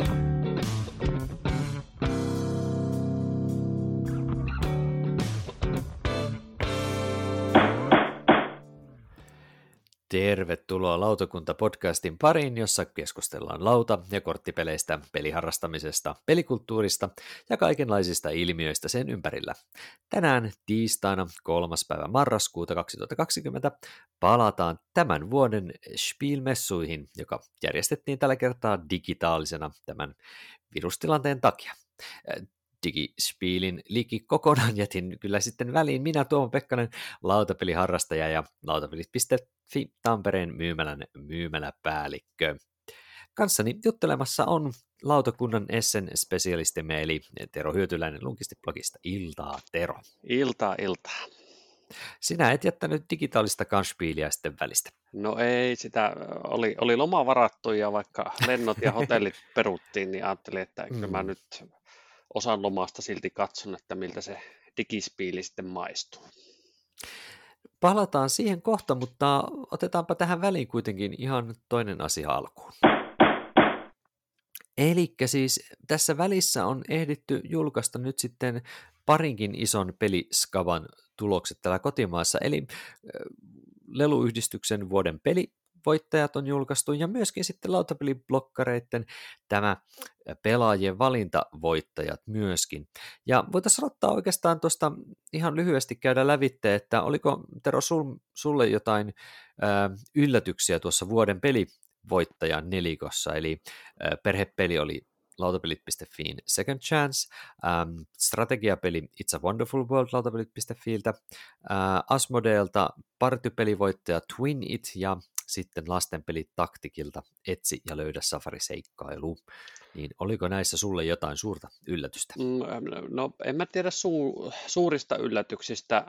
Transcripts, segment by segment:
Bye. Tervetuloa Lautakunta-podcastin pariin, jossa keskustellaan lauta- ja korttipeleistä, peliharrastamisesta, pelikulttuurista ja kaikenlaisista ilmiöistä sen ympärillä. Tänään tiistaina 3. päivä marraskuuta 2020 palataan tämän vuoden Spielmessuihin, joka järjestettiin tällä kertaa digitaalisena tämän virustilanteen takia. Digispielin liki kokonaan jätin kyllä sitten väliin minä Tuomo Pekkanen, lautapeliharrastaja ja lautapelit.fi Tampereen myymälän myymäläpäällikkö. Kanssani juttelemassa on lautakunnan Essen spesialistimme eli Tero Hyötyläinen Lunkisti-blogista. Iltaa, Tero. Iltaa, iltaa. Sinä et jättänyt digitaalista kanspiiliä sitten välistä. No ei, sitä oli, oli loma varattu ja vaikka lennot ja hotellit peruttiin, niin ajattelin, että mm. mä nyt osan lomasta silti katson, että miltä se digispiili sitten maistuu. Palataan siihen kohta, mutta otetaanpa tähän väliin kuitenkin ihan toinen asia alkuun. Eli siis tässä välissä on ehditty julkaista nyt sitten parinkin ison peliskavan tulokset täällä kotimaassa, eli Leluyhdistyksen vuoden peli voittajat on julkaistu ja myöskin sitten lautapeliblokkareiden tämä pelaajien valintavoittajat myöskin. Ja voitaisiin ottaa oikeastaan tuosta ihan lyhyesti käydä lävitte, että oliko Tero sul, sulle jotain äh, yllätyksiä tuossa vuoden pelivoittajan nelikossa, eli äh, perhepeli oli lautapelit.fiin Second Chance, ähm, strategiapeli It's a Wonderful World lautapelit.fiiltä, äh, Asmodeelta partypelivoittaja Twin It ja sitten lastenpelit taktikilta Etsi ja löydä Safari-seikkailu. Niin oliko näissä sulle jotain suurta yllätystä? Mm, no en mä tiedä su- suurista yllätyksistä.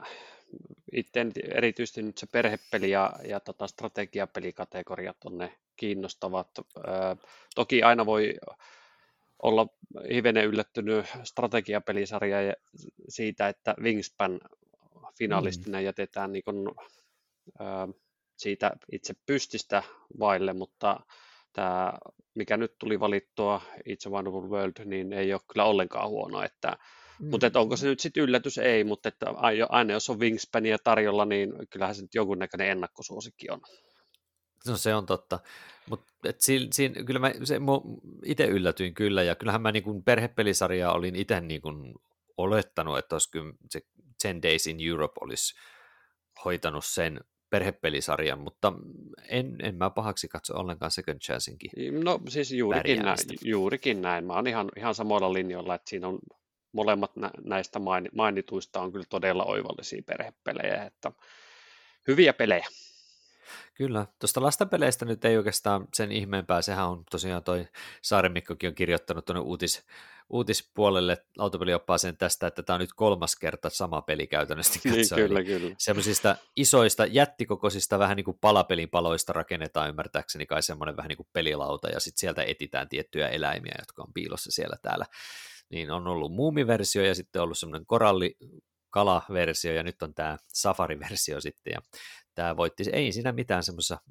Itse erityisesti nyt se perhepeli ja, ja tota strategiapelikategoriat on ne kiinnostavat. Ö, toki aina voi olla hivenen yllättynyt strategiapelisarja ja siitä, että Wingspan finalistina mm. jätetään niin kun, ö, siitä itse pystistä vaille, mutta tämä, mikä nyt tuli valittua It's a Wonderful World, niin ei ole kyllä ollenkaan huono, että Mm. Mutta että onko se nyt sitten yllätys? Ei, mutta että aina jos on Wingspania tarjolla, niin kyllähän se nyt jonkunnäköinen ennakkosuosikki on. No se on totta, mutta kyllä mä itse yllätyin kyllä, ja kyllähän mä niin perhepelisarjaa olin itse niin olettanut, että olisi kyllä se 10 Days in Europe olisi hoitanut sen perhepelisarjan, mutta en, en mä pahaksi katso ollenkaan Second Chancinkin No siis juurikin näin, juurikin näin. Mä oon ihan, ihan samoilla linjoilla, että siinä on molemmat näistä mainituista on kyllä todella oivallisia perhepelejä, että hyviä pelejä. Kyllä, tuosta lastenpeleistä nyt ei oikeastaan sen ihmeempää, sehän on tosiaan toi Saarimikkokin on kirjoittanut tuonne uutis, uutispuolelle autopelioppaaseen tästä, että tämä on nyt kolmas kerta sama peli käytännössä. Niin, kyllä, kyllä. Semmoisista isoista, jättikokoisista, vähän niin kuin palapelin paloista rakennetaan ymmärtääkseni kai semmoinen vähän niin kuin pelilauta, ja sitten sieltä etitään tiettyjä eläimiä, jotka on piilossa siellä täällä. Niin on ollut muumiversio ja sitten on ollut semmoinen koralli, kalaversio ja nyt on tämä safari-versio sitten ja tämä voitti, ei siinä mitään semmoisessa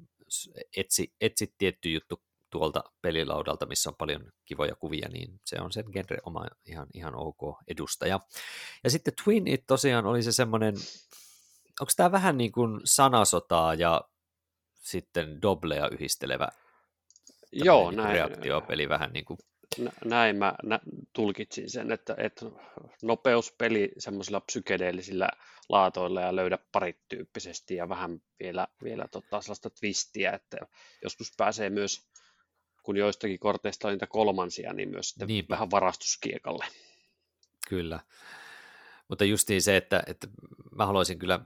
etsi, etsi tietty juttu tuolta pelilaudalta, missä on paljon kivoja kuvia, niin se on sen genre oma ihan, ihan ok edustaja. Ja sitten Twin It tosiaan oli se semmoinen, onko tämä vähän niin kuin sanasotaa ja sitten Dobleja yhdistelevä Joo, näin. reaktiopeli vähän niin kuin näin mä nä, tulkitsin sen, että, että nopeuspeli semmoisilla psykedeellisillä laatoilla ja löydä parit tyyppisesti ja vähän vielä, vielä tota sellaista twistiä, että joskus pääsee myös, kun joistakin korteista on niitä kolmansia, niin myös sitten Niinpä. vähän varastuskiekalle. Kyllä, mutta justiin se, että, että mä haluaisin kyllä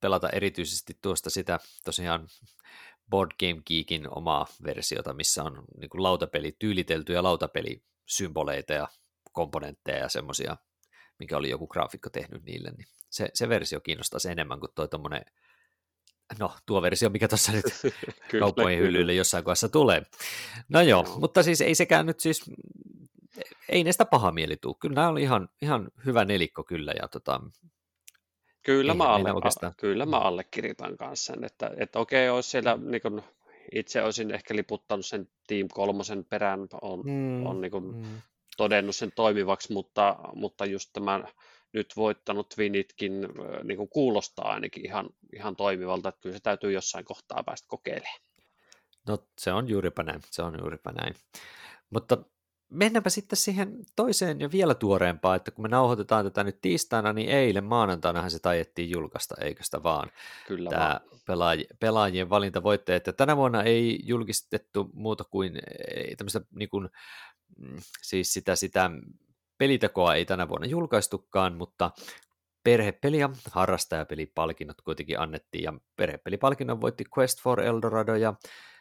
pelata erityisesti tuosta sitä tosiaan Board Game Geekin omaa versiota, missä on niin kuin lautapeli tyyliteltyjä lautapelisymboleita ja komponentteja ja semmoisia, mikä oli joku graafikko tehnyt niille, niin se, se versio kiinnostaa se enemmän kuin tuo tommonen, no tuo versio, mikä tuossa nyt kauppojen hyllylle jossain kohdassa tulee. No joo, mutta siis ei sekään nyt siis, ei näistä paha mieli tuu. Kyllä nämä oli ihan, ihan hyvä nelikko kyllä ja tota, Kyllä, mä, alle, a, kyllä mä allekirjoitan kanssa sen, että, että okei, olisi siellä niin kuin, itse olisin ehkä liputtanut sen Team kolmosen perään, on, mm, on niin kuin mm. todennut sen toimivaksi, mutta, mutta just tämä nyt voittanut Twinitkin niin kuin kuulostaa ainakin ihan, ihan toimivalta, että kyllä se täytyy jossain kohtaa päästä kokeilemaan. No se on juuripa näin, se on juuripa näin. Mutta mennäänpä sitten siihen toiseen ja vielä tuoreempaan, että kun me nauhoitetaan tätä nyt tiistaina, niin eilen maanantainahan se tajettiin julkaista, eikö sitä vaan? Kyllä Tämä vaan. Pelaaj- pelaajien valintavoitteet. Ja tänä vuonna ei julkistettu muuta kuin tämmöistä niin kuin, mm, siis sitä, sitä pelitekoa ei tänä vuonna julkaistukaan, mutta perhepeli- ja harrastajapelipalkinnot kuitenkin annettiin, ja perhepelipalkinnon voitti Quest for Eldorado, ja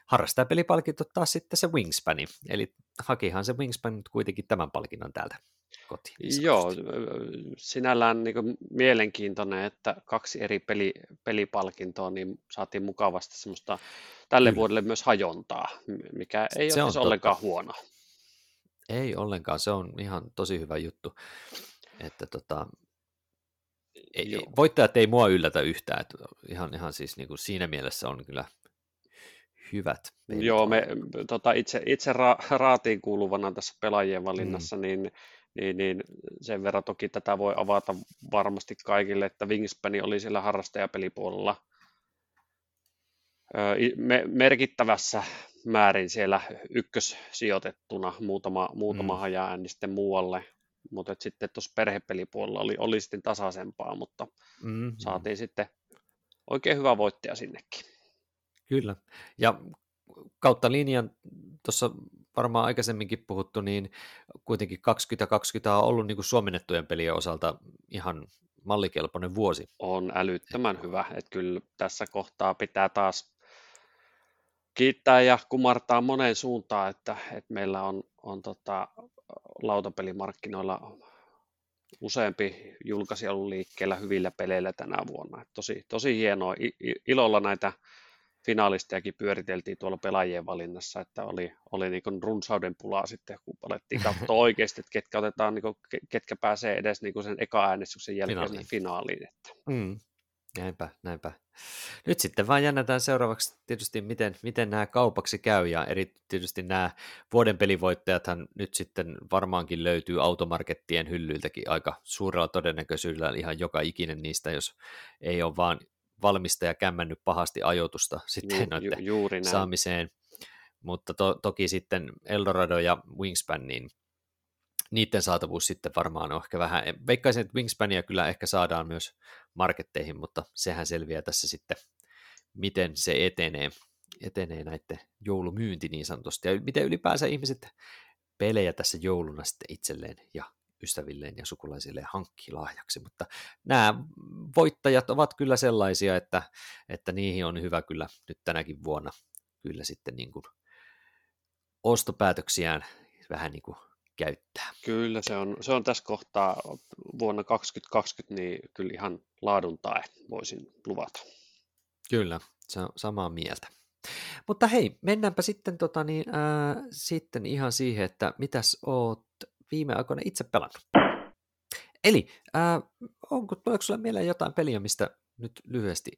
harrastajapelipalkinto taas sitten se Wingspani, eli hakihan se Wingspan nyt kuitenkin tämän palkinnon täältä kotiin. Niin Joo, sinällään niin kuin mielenkiintoinen, että kaksi eri peli, pelipalkintoa, niin saatiin mukavasti semmoista tälle Kyllä. vuodelle myös hajontaa, mikä ei se ole siis ollenkaan huono. Ei ollenkaan, se on ihan tosi hyvä juttu, että tota, ei, voittajat ei mua yllätä yhtään, että ihan, ihan siis niin kuin siinä mielessä on kyllä hyvät. Pelit. Joo, me tota, itse, itse ra, raatiin kuuluvana tässä pelaajien valinnassa, mm. niin, niin, niin sen verran toki tätä voi avata varmasti kaikille, että Wingspani oli siellä harrastajapelipuolella me, merkittävässä määrin siellä ykkössijoitettuna, muutama, muutama mm. hajaääni sitten muualle, mutta sitten tuossa perhepelipuolella oli, oli sitten tasaisempaa, mutta mm-hmm. saatiin sitten oikein hyvä voittaja sinnekin. Kyllä, ja kautta linjan, tuossa varmaan aikaisemminkin puhuttu, niin kuitenkin 2020 on ollut niin kuin suomennettujen pelien osalta ihan mallikelpoinen vuosi. On älyttömän hyvä, että kyllä tässä kohtaa pitää taas kiittää ja kumartaa moneen suuntaan, että, että meillä on, on tota, lautapelimarkkinoilla useampi julkaisija ollut liikkeellä hyvillä peleillä tänä vuonna. Että tosi, tosi hienoa. I, ilolla näitä finaalistejakin pyöriteltiin tuolla pelaajien valinnassa, että oli, oli niin kuin runsauden pulaa sitten, kun alettiin katsoa oikeasti, että ketkä, otetaan, niin kuin, ketkä pääsee edes niin kuin sen eka-äänestyksen jälkeen finaaliin. finaaliin. Että. Mm. Näinpä, näinpä. Nyt sitten vaan jännätään seuraavaksi tietysti, miten, miten nämä kaupaksi käy, ja erityisesti nämä vuoden pelivoittajathan nyt sitten varmaankin löytyy automarkettien hyllyiltäkin aika suurella todennäköisyydellä ihan joka ikinen niistä, jos ei ole vaan valmistaja kämmännyt pahasti ajoitusta sitten Ju, noiden ju, juuri näin. saamiseen. Mutta to, toki sitten Eldorado ja Wingspan, niin niiden saatavuus sitten varmaan on ehkä vähän, veikkaisin, että Wingspania kyllä ehkä saadaan myös marketteihin, mutta sehän selviää tässä sitten, miten se etenee, etenee näiden joulumyynti niin sanotusti, ja miten ylipäänsä ihmiset pelejä tässä jouluna sitten itselleen ja ystävilleen ja sukulaisilleen hankki lahjaksi, mutta nämä voittajat ovat kyllä sellaisia, että, että niihin on hyvä kyllä nyt tänäkin vuonna kyllä sitten niin kuin ostopäätöksiään vähän niin kuin käyttää. Kyllä, se on, se on tässä kohtaa vuonna 2020 niin kyllä ihan laadun tae voisin luvata. Kyllä, se on samaa mieltä. Mutta hei, mennäänpä sitten, tota niin, ää, sitten ihan siihen, että mitäs oot viime aikoina itse pelannut. Eli ää, onko, tuleeko sinulle mieleen jotain peliä, mistä nyt lyhyesti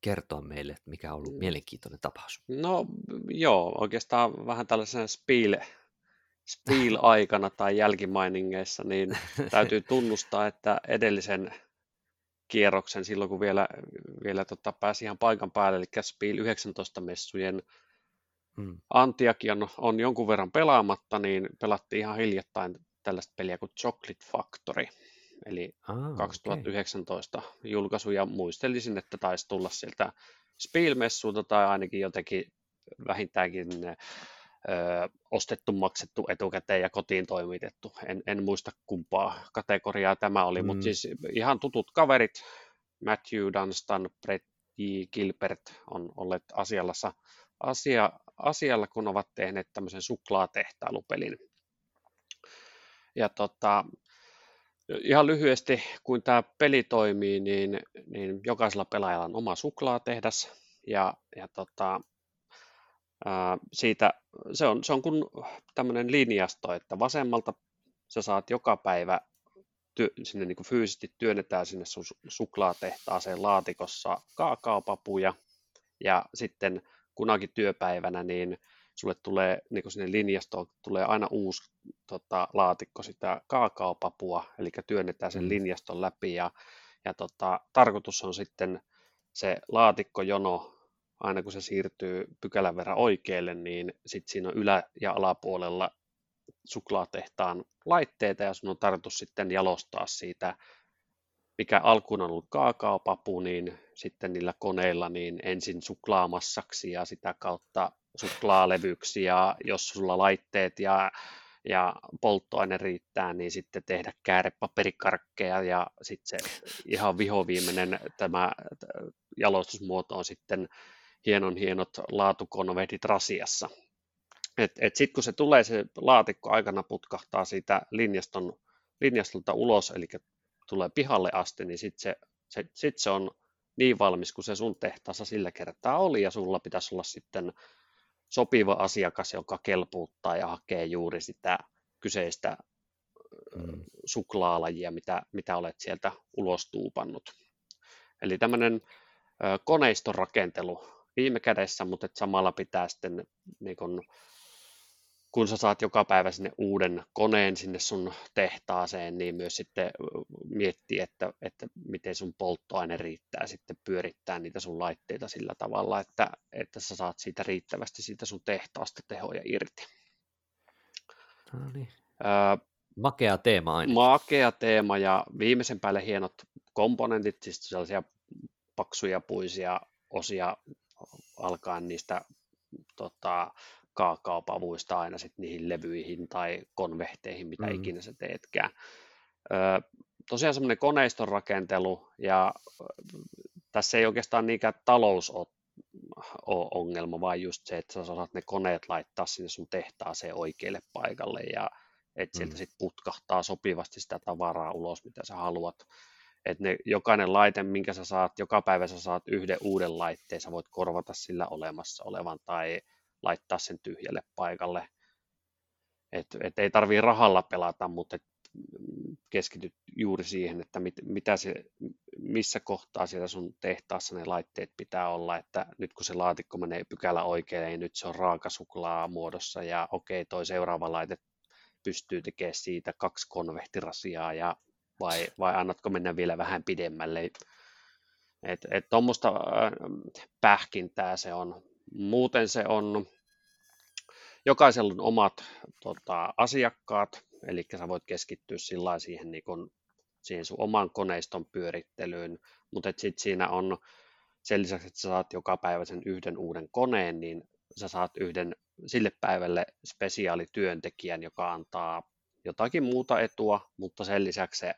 kertoa meille, että mikä on ollut mm. mielenkiintoinen tapaus? No joo, oikeastaan vähän tällaisen spiel, spiel-aikana tai jälkimainingeissa, niin täytyy tunnustaa, että edellisen kierroksen silloin, kun vielä, vielä tota, pääsi ihan paikan päälle, eli Spiel 19-messujen hmm. Antiakin on, on jonkun verran pelaamatta, niin pelattiin ihan hiljattain tällaista peliä kuin Chocolate Factory, eli ah, 2019 okay. julkaisu, ja muistelisin, että taisi tulla sieltä Spiel-messulta tai ainakin jotenkin vähintäänkin ö, ostettu, maksettu etukäteen ja kotiin toimitettu. En, en muista kumpaa kategoriaa tämä oli, mm. mutta siis ihan tutut kaverit, Matthew Dunstan, Brett J. Gilbert on olleet asialla, asia, asialla, kun ovat tehneet tämmöisen suklaatehtailupelin. Ja tota, ihan lyhyesti, kun tämä peli toimii, niin, niin jokaisella pelaajalla on oma suklaatehdas, ja, ja tota, siitä, se on, se on kuin tämmöinen linjasto, että vasemmalta sä saat joka päivä työ, sinne niin kuin fyysisesti työnnetään sinne su- suklaatehtaaseen laatikossa kaakaopapuja. Ja sitten kunakin työpäivänä, niin sulle tulee niin sinne linjastoon tulee aina uusi tota, laatikko sitä kaakaopapua, eli työnnetään sen mm. linjaston läpi ja, ja tota, tarkoitus on sitten se laatikkojono, aina kun se siirtyy pykälän verran oikealle, niin sitten siinä on ylä- ja alapuolella suklaatehtaan laitteita ja sun on tarkoitus sitten jalostaa siitä, mikä alkuun on ollut kaakaopapu, niin sitten niillä koneilla niin ensin suklaamassaksi ja sitä kautta suklaalevyksi ja jos sulla laitteet ja, ja polttoaine riittää, niin sitten tehdä käärepaperikarkkeja ja sitten se ihan vihoviimeinen tämä jalostusmuoto on sitten hienon hienot laatukonvehdit rasiassa. Et, et sitten kun se tulee, se laatikko aikana putkahtaa siitä linjaston, linjastolta ulos, eli tulee pihalle asti, niin sitten se, se, sit se on niin valmis kuin se sun tehtaassa sillä kertaa oli, ja sulla pitäisi olla sitten sopiva asiakas, joka kelpuuttaa ja hakee juuri sitä kyseistä mm. suklaalajia, mitä, mitä olet sieltä ulos tuupannut. Eli tämmöinen koneiston rakentelu viime kädessä, mutta samalla pitää sitten niin kun, kun sä saat joka päivä sinne uuden koneen sinne sun tehtaaseen, niin myös sitten miettiä, että, että miten sun polttoaine riittää sitten pyörittää niitä sun laitteita sillä tavalla, että, että sä saat siitä riittävästi siitä sun tehtaasta tehoja irti. No niin. Öö, makea teema aina. Makea teema ja viimeisen päälle hienot komponentit, siis sellaisia paksuja puisia osia alkaen niistä tota, kaakaopavuista aina sit niihin levyihin tai konvehteihin, mitä mm. ikinä sä teetkään. Ö, tosiaan semmoinen koneiston rakentelu ja tässä ei oikeastaan niinkään talous ole, ole ongelma, vaan just se, että sä saat ne koneet laittaa sinne sun tehtaaseen oikealle paikalle ja että sieltä mm. sitten putkahtaa sopivasti sitä tavaraa ulos, mitä sä haluat. Että ne, jokainen laite, minkä sä saat, joka päivä sä saat yhden uuden laitteen, sä voit korvata sillä olemassa olevan tai laittaa sen tyhjälle paikalle. Et, et ei tarvii rahalla pelata, mutta et keskityt juuri siihen, että mit, mitä se, missä kohtaa siellä sun tehtaassa ne laitteet pitää olla, että nyt kun se laatikko menee pykälä oikein, niin nyt se on raakasuklaa muodossa ja okei, toi seuraava laite pystyy tekemään siitä kaksi konvehtirasiaa ja vai, vai annatko mennä vielä vähän pidemmälle. Että et tuommoista äh, pähkintää se on. Muuten se on, jokaisella on omat tota, asiakkaat, eli sä voit keskittyä sillä siihen, niin kun, siihen sun oman koneiston pyörittelyyn, mutta sitten siinä on sen lisäksi, että sä saat joka päivä sen yhden uuden koneen, niin sä saat yhden sille päivälle spesiaalityöntekijän, joka antaa jotakin muuta etua, mutta sen lisäksi se,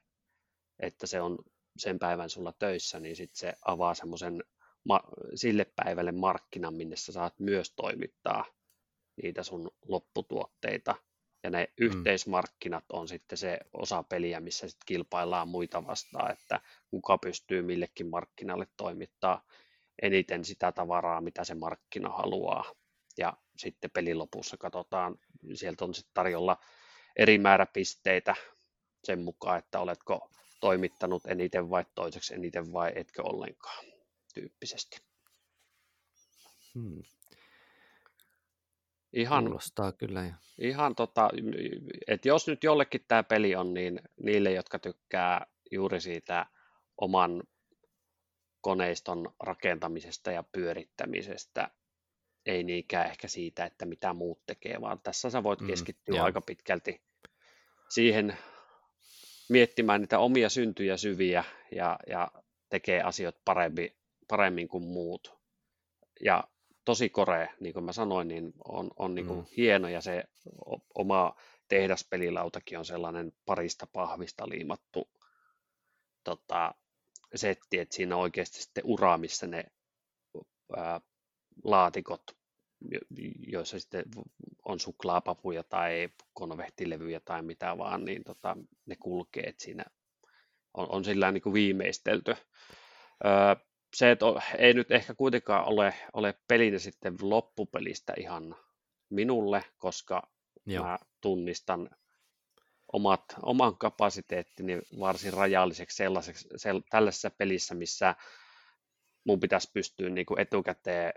että se on sen päivän sulla töissä, niin sitten se avaa semmoisen sille päivälle markkinan, minne sä saat myös toimittaa niitä sun lopputuotteita. Ja ne mm. yhteismarkkinat on sitten se osa peliä, missä sitten kilpaillaan muita vastaan, että kuka pystyy millekin markkinalle toimittaa eniten sitä tavaraa, mitä se markkina haluaa. Ja sitten pelin lopussa katsotaan, sieltä on sitten tarjolla eri määrä pisteitä sen mukaan, että oletko toimittanut eniten vai toiseksi eniten vai etkö ollenkaan tyyppisesti. Hmm. Ihan, Kuulostaa kyllä. Ja... Ihan tota, että jos nyt jollekin tämä peli on, niin niille, jotka tykkää juuri siitä oman koneiston rakentamisesta ja pyörittämisestä, ei niinkään ehkä siitä, että mitä muut tekee, vaan tässä sä voit mm, keskittyä mm, aika pitkälti siihen miettimään niitä omia syntyjä syviä ja, ja tekee asiat paremmin, paremmin kuin muut. Ja tosi korea, niin kuin mä sanoin, niin on, on niin kuin mm. hieno ja se oma tehdaspelilautakin on sellainen parista pahvista liimattu tota, setti, että siinä on oikeasti sitten ura, missä ne ää, laatikot, joissa sitten on suklaapapuja tai konvehtilevyjä tai mitä vaan, niin tota, ne kulkee, että siinä on, on sillä niin kuin viimeistelty. Öö, se, että ei nyt ehkä kuitenkaan ole, ole pelinä sitten loppupelistä ihan minulle, koska Joo. mä tunnistan omat, oman kapasiteettini varsin rajalliseksi sellaiseksi, sell, tällaisessa pelissä, missä mun pitäisi pystyä niin kuin etukäteen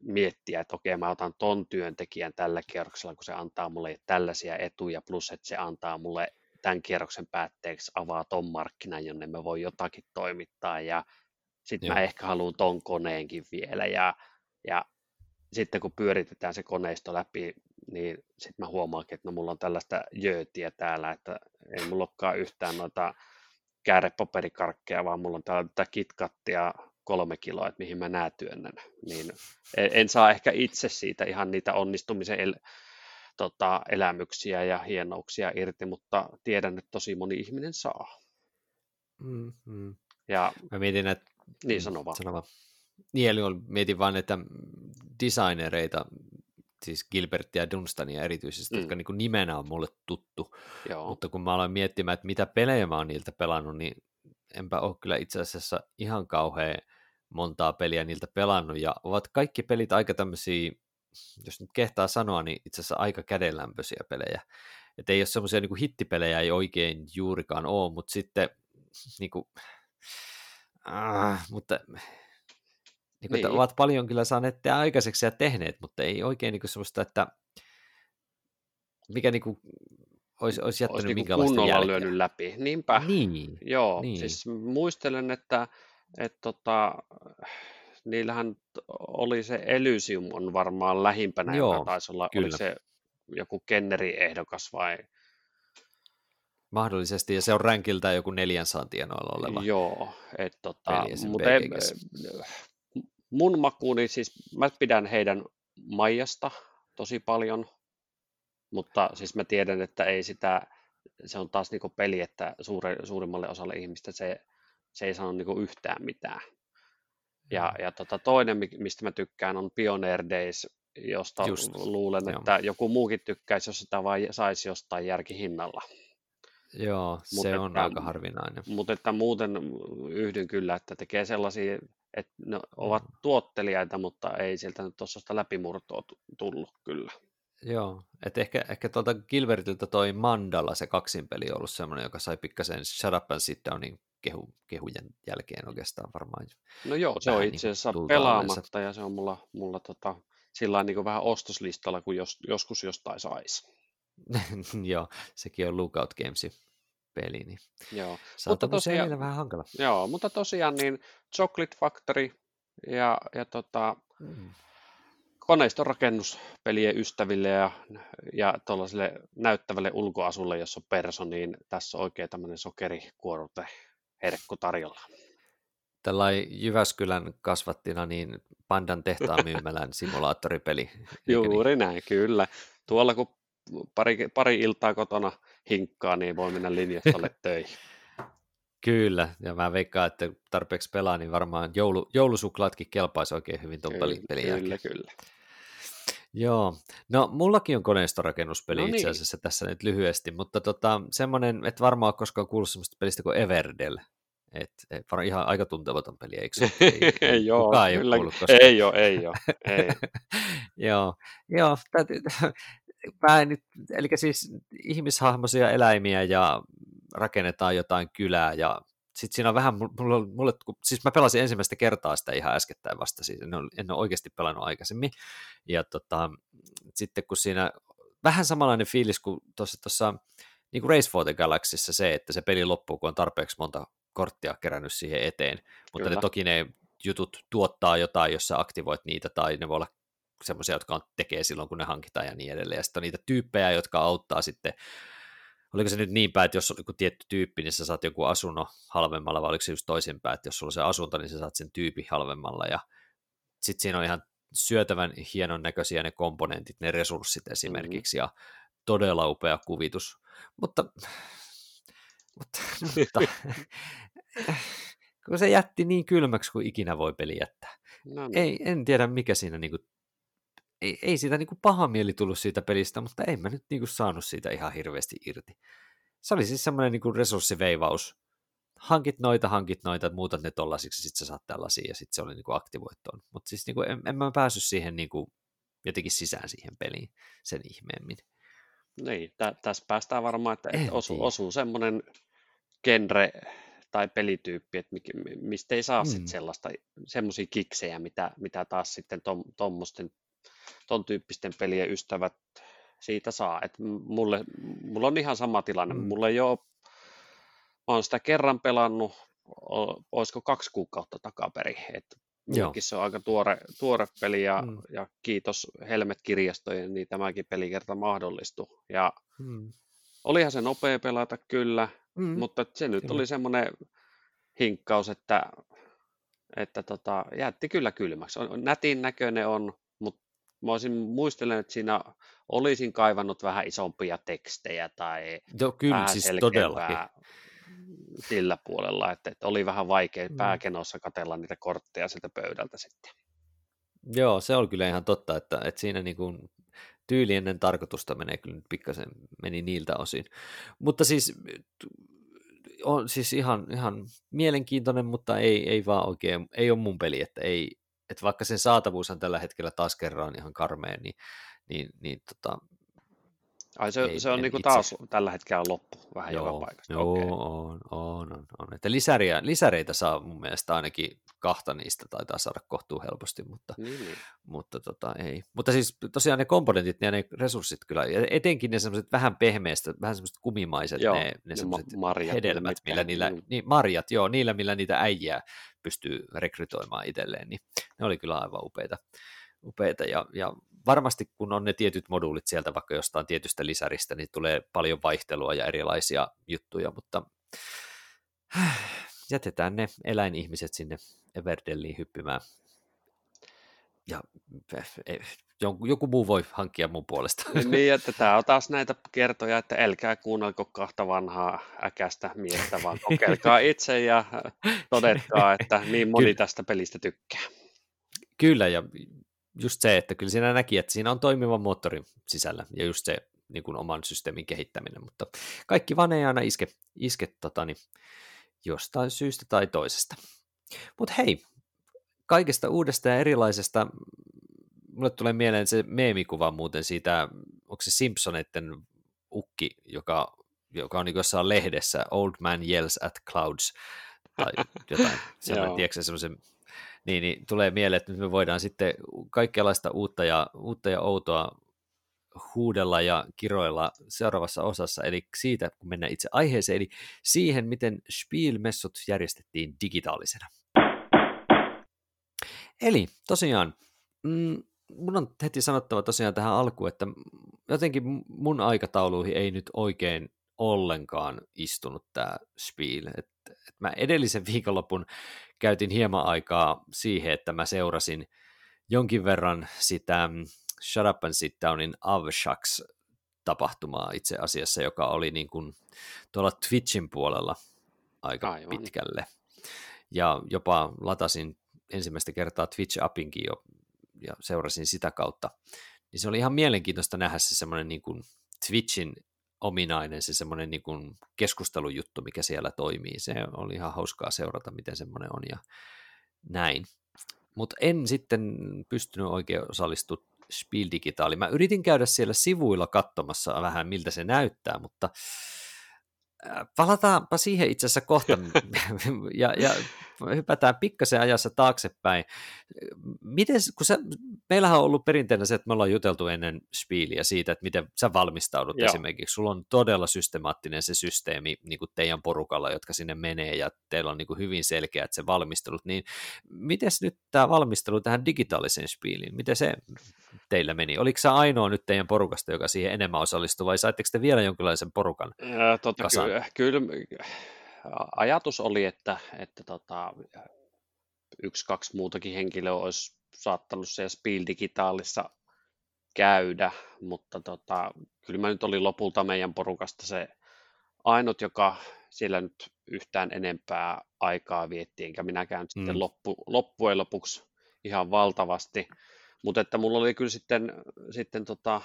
miettiä, että okei, mä otan ton työntekijän tällä kierroksella, kun se antaa mulle tällaisia etuja, plus että se antaa mulle tämän kierroksen päätteeksi avaa ton markkinan, jonne me voi jotakin toimittaa, ja sitten mä ehkä haluan ton koneenkin vielä, ja, ja sitten kun pyöritetään se koneisto läpi, niin sitten mä huomaankin, että no mulla on tällaista jöötiä täällä, että ei mulla olekaan yhtään noita käärepaperikarkkeja, vaan mulla on täällä tätä kitkattia kolme kiloa, että mihin mä nää työnnän. Niin en, en saa ehkä itse siitä ihan niitä onnistumisen el, tota, elämyksiä ja hienouksia irti, mutta tiedän, että tosi moni ihminen saa. Mm-hmm. Ja, mä mietin, että... Niin, sano vaan. Sano vaan. Niin, eli mietin vaan, että designereita, siis Gilbertia ja Dunstania erityisesti, mm. jotka niin nimenä on mulle tuttu, Joo. mutta kun mä aloin miettimään, että mitä pelejä mä oon niiltä pelannut, niin enpä ole kyllä itse asiassa ihan kauhean montaa peliä niiltä pelannut, ja ovat kaikki pelit aika tämmöisiä, jos nyt kehtaa sanoa, niin itse asiassa aika kädenlämpöisiä pelejä. Että ei ole semmoisia niin hittipelejä, ei oikein juurikaan ole, mutta sitten niin kuin, äh, mutta niin kuin, niin. ovat paljon kyllä saaneet tehdä aikaiseksi ja tehneet, mutta ei oikein niin kuin semmoista, että mikä niin kuin, olisi, olisi jättänyt olisi niin minkälaista kunnolla jälkeä. lyönyt läpi. Niinpä. Niin. Joo, niin. siis muistelen, että, että tota, niillähän oli se Elysium on varmaan lähimpänä, Joo, joka taisi olla, kyllä. oli se joku Kenneri-ehdokas vai Mahdollisesti, ja se on ränkiltä joku 400 tienoilla oleva. Joo, et, tota, mutta ei, mun makuuni, siis mä pidän heidän Maijasta tosi paljon, mutta siis mä tiedän, että ei sitä, se on taas niinku peli, että suure, suurimmalle osalle ihmistä se, se ei sano niinku yhtään mitään. Ja, ja tota, toinen, mistä mä tykkään, on Pioneer Days, josta Just, luulen, joo. että joku muukin tykkäisi, jos sitä vain saisi jostain järkihinnalla. Joo, Mut se että, on aika harvinainen. Mutta että muuten yhdyn kyllä, että tekee sellaisia, että ne ovat mm. tuottelijaita, mutta ei sieltä nyt tuossa läpimurtoa tullut kyllä. Joo, että ehkä, ehkä tuolta Gilbertiltä toi Mandala, se kaksinpeli on ollut semmoinen, joka sai pikkasen Shut Up and Sit Downin kehu, kehujen jälkeen oikeastaan varmaan. No joo, se on itse asiassa niin pelaamatta olensa. ja se on mulla, mulla tota, sillä niin vähän ostoslistalla, kun jos, joskus jostain saisi. joo, sekin on Lookout Gamesin peli, niin joo. mutta tosiaan, vähän hankala. Joo, mutta tosiaan niin Chocolate Factory ja, ja tota, mm. koneistorakennuspelien ystäville ja, ja tuollaiselle näyttävälle ulkoasulle, jos on perso, niin tässä on oikein tämmöinen sokerikuorute herkku tarjolla. Tällainen Jyväskylän kasvattina, niin Pandan tehtaan myymälän simulaattoripeli. Juuri niin? näin, kyllä. Tuolla kun pari, pari iltaa kotona hinkkaa, niin voi mennä linjastolle töihin. Kyllä, ja mä veikkaan, että tarpeeksi pelaa, niin varmaan joulu, joulusuklaatkin kelpaisi oikein hyvin tuon pelin Kyllä, jälkeen. kyllä. Joo, no mullakin on koneistorakennuspeli no niin. itse asiassa tässä nyt lyhyesti, mutta tota, semmoinen, että varmaan koskaan kuullut semmoista pelistä kuin Everdell. Et, et, ihan aika tuntematon peli, eikö se? Ei, ei, joo, ei kyllä, ole ei ole, ei ole. Ei. joo, joo täytyy, mä nyt, eli siis ihmishahmoisia eläimiä ja rakennetaan jotain kylää ja sitten siinä on vähän, mulle, mulle, siis mä pelasin ensimmäistä kertaa sitä ihan äskettäin vasta, siis en ole, en ole oikeasti pelannut aikaisemmin, ja tota, sitten kun siinä vähän samanlainen fiilis kuin tuossa niin kuin Race for the Galaxyssa se, että se peli loppuu, kun on tarpeeksi monta korttia kerännyt siihen eteen, mutta Kyllä. ne toki ne jutut tuottaa jotain, jos sä aktivoit niitä, tai ne voi olla semmoisia, jotka on, tekee silloin, kun ne hankitaan ja niin edelleen. Ja sitten on niitä tyyppejä, jotka auttaa sitten, oliko se nyt niin päin, että jos on joku tietty tyyppi, niin sä saat joku asunnon halvemmalla, vai oliko se just toisinpäin, että jos sulla on se asunto, niin sä saat sen tyypin halvemmalla, ja sitten siinä on ihan syötävän hienon näköisiä ne komponentit, ne resurssit esimerkiksi, mm-hmm. ja todella upea kuvitus, mutta, mutta, mutta kun se jätti niin kylmäksi kuin ikinä voi peli jättää. No niin. Ei, en tiedä mikä siinä niinku ei, ei siitä niin kuin paha mieli tullut siitä pelistä, mutta en mä nyt niin kuin saanut siitä ihan hirveästi irti. Se oli siis semmoinen niin kuin resurssiveivaus. Hankit noita, hankit noita, muutat ne tollasiksi, sitten sä saat tällaisia, ja sitten se oli niin kuin aktivoittoon. Mutta siis niin kuin en, en mä päässyt siihen niin kuin jotenkin sisään siihen peliin sen ihmeemmin. Niin, tä, tässä päästään varmaan, että, että osuu, osuu semmoinen genre tai pelityyppi, että mistä ei saa mm. sitten sellaista, semmoisia kiksejä, mitä, mitä taas sitten tuommoisten ton tyyppisten pelien ystävät siitä saa. Et mulle, mulla on ihan sama tilanne. Mm. Mulla ei ole, mä oon sitä kerran pelannut, olisiko kaksi kuukautta takaperi. Et se on aika tuore, tuore peli ja, mm. ja kiitos Helmet-kirjastojen, niin tämäkin pelikerta mahdollistui. Ja mm. olihan se nopea pelata kyllä, mm. mutta se nyt kyllä. oli semmoinen hinkkaus, että, että tota, jätti kyllä kylmäksi. On, nätin näköinen on, mä olisin muistelen, että siinä olisin kaivannut vähän isompia tekstejä tai Joo, kyllä, siis todellakin. sillä puolella, että, että oli vähän vaikea mm. pääkenossa katella niitä kortteja sieltä pöydältä sitten. Joo, se on kyllä ihan totta, että, että siinä niin kuin tyyli ennen tarkoitusta menee kyllä nyt pikkasen, meni niiltä osin. Mutta siis on siis ihan, ihan mielenkiintoinen, mutta ei, ei vaan oikein, ei ole mun peli, että ei, että vaikka sen saatavuus on tällä hetkellä taas kerran ihan karmea, niin, niin, niin tota, Ai se, ei, se on niinku taas tällä hetkellä loppu vähän joo, joka paikassa. Joo, okay. on, on, on, on. Että lisäriä, lisäreitä saa mun mielestä ainakin kahta niistä taitaa saada kohtuu helposti, mutta, niin. mutta tota, ei. Mutta siis tosiaan ne komponentit ja ne resurssit kyllä, etenkin ne semmoiset vähän pehmeistä, vähän semmoiset kumimaiset, joo, ne, ne semmoiset marjat, hedelmät, millä niillä, niin. niin, marjat, joo, niillä millä niitä äijää pystyy rekrytoimaan itselleen, niin ne oli kyllä aivan upeita. upeita ja, ja varmasti kun on ne tietyt moduulit sieltä vaikka jostain tietystä lisäristä, niin tulee paljon vaihtelua ja erilaisia juttuja, mutta jätetään ne eläinihmiset sinne Everdelliin hyppimään. Ja joku muu voi hankkia mun puolesta. Niin, että tämä on taas näitä kertoja, että älkää kuunnelko kahta vanhaa äkästä miestä, vaan kokeilkaa itse ja todetkaa, että niin moni Kyllä. tästä pelistä tykkää. Kyllä, ja just se, että kyllä siinä näki, että siinä on toimiva moottori sisällä, ja just se niin kuin oman systeemin kehittäminen, mutta kaikki vaan ei aina iske, iske tota, niin, jostain syystä tai toisesta. Mutta hei, kaikesta uudesta ja erilaisesta, mulle tulee mieleen se meemikuva muuten siitä, onko se Simpsoneiden ukki, joka, joka on niin jossain lehdessä, Old Man Yells at Clouds, tai jotain, sellainen, tiedätkö semmoisen, niin, niin tulee mieleen, että nyt me voidaan sitten kaikenlaista uutta ja, uutta ja outoa huudella ja kiroilla seuraavassa osassa, eli siitä, kun mennään itse aiheeseen, eli siihen, miten Spielmessut järjestettiin digitaalisena. Eli tosiaan, mm, mun on heti sanottava tosiaan tähän alkuun, että jotenkin mun aikatauluihin ei nyt oikein ollenkaan istunut tämä Spiel. Et, et mä edellisen viikonlopun käytin hieman aikaa siihen, että mä seurasin jonkin verran sitä mm, Shut Up and Sit Downin Avshax tapahtumaa itse asiassa, joka oli niin kuin tuolla Twitchin puolella aika Aivan. pitkälle. Ja jopa latasin ensimmäistä kertaa Twitch-appinkin jo ja seurasin sitä kautta. Niin se oli ihan mielenkiintoista nähdä se semmoinen niin kuin Twitchin ominainen se semmoinen niin kuin keskustelujuttu, mikä siellä toimii. Se oli ihan hauskaa seurata, miten semmoinen on ja näin. Mutta en sitten pystynyt oikein osallistumaan Spiel. Mä yritin käydä siellä sivuilla katsomassa vähän, miltä se näyttää, mutta palataanpa siihen itse asiassa kohta ja, ja hypätään pikkasen ajassa taaksepäin. Miten, kun sä, meillähän on ollut perinteinen se, että me ollaan juteltu ennen spiiliä siitä, että miten sä valmistaudut Joo. esimerkiksi. Sulla on todella systemaattinen se systeemi niin kuin teidän porukalla, jotka sinne menee, ja teillä on niin kuin hyvin selkeät se valmistelut. Niin miten nyt tämä valmistelu tähän digitaaliseen spiiliin, miten se teillä meni? Oliko se ainoa nyt teidän porukasta, joka siihen enemmän osallistui, vai saitteko te vielä jonkinlaisen porukan ja, tota, Kyllä, kyllä ajatus oli, että, että tota, yksi, kaksi muutakin henkilöä olisi saattanut se Spiel Digitaalissa käydä, mutta tota, kyllä mä nyt olin lopulta meidän porukasta se ainut, joka siellä nyt yhtään enempää aikaa vietti, enkä minäkään mm. sitten loppu, loppujen lopuksi ihan valtavasti. Mutta että mulla oli kyllä sitten, sitten tota,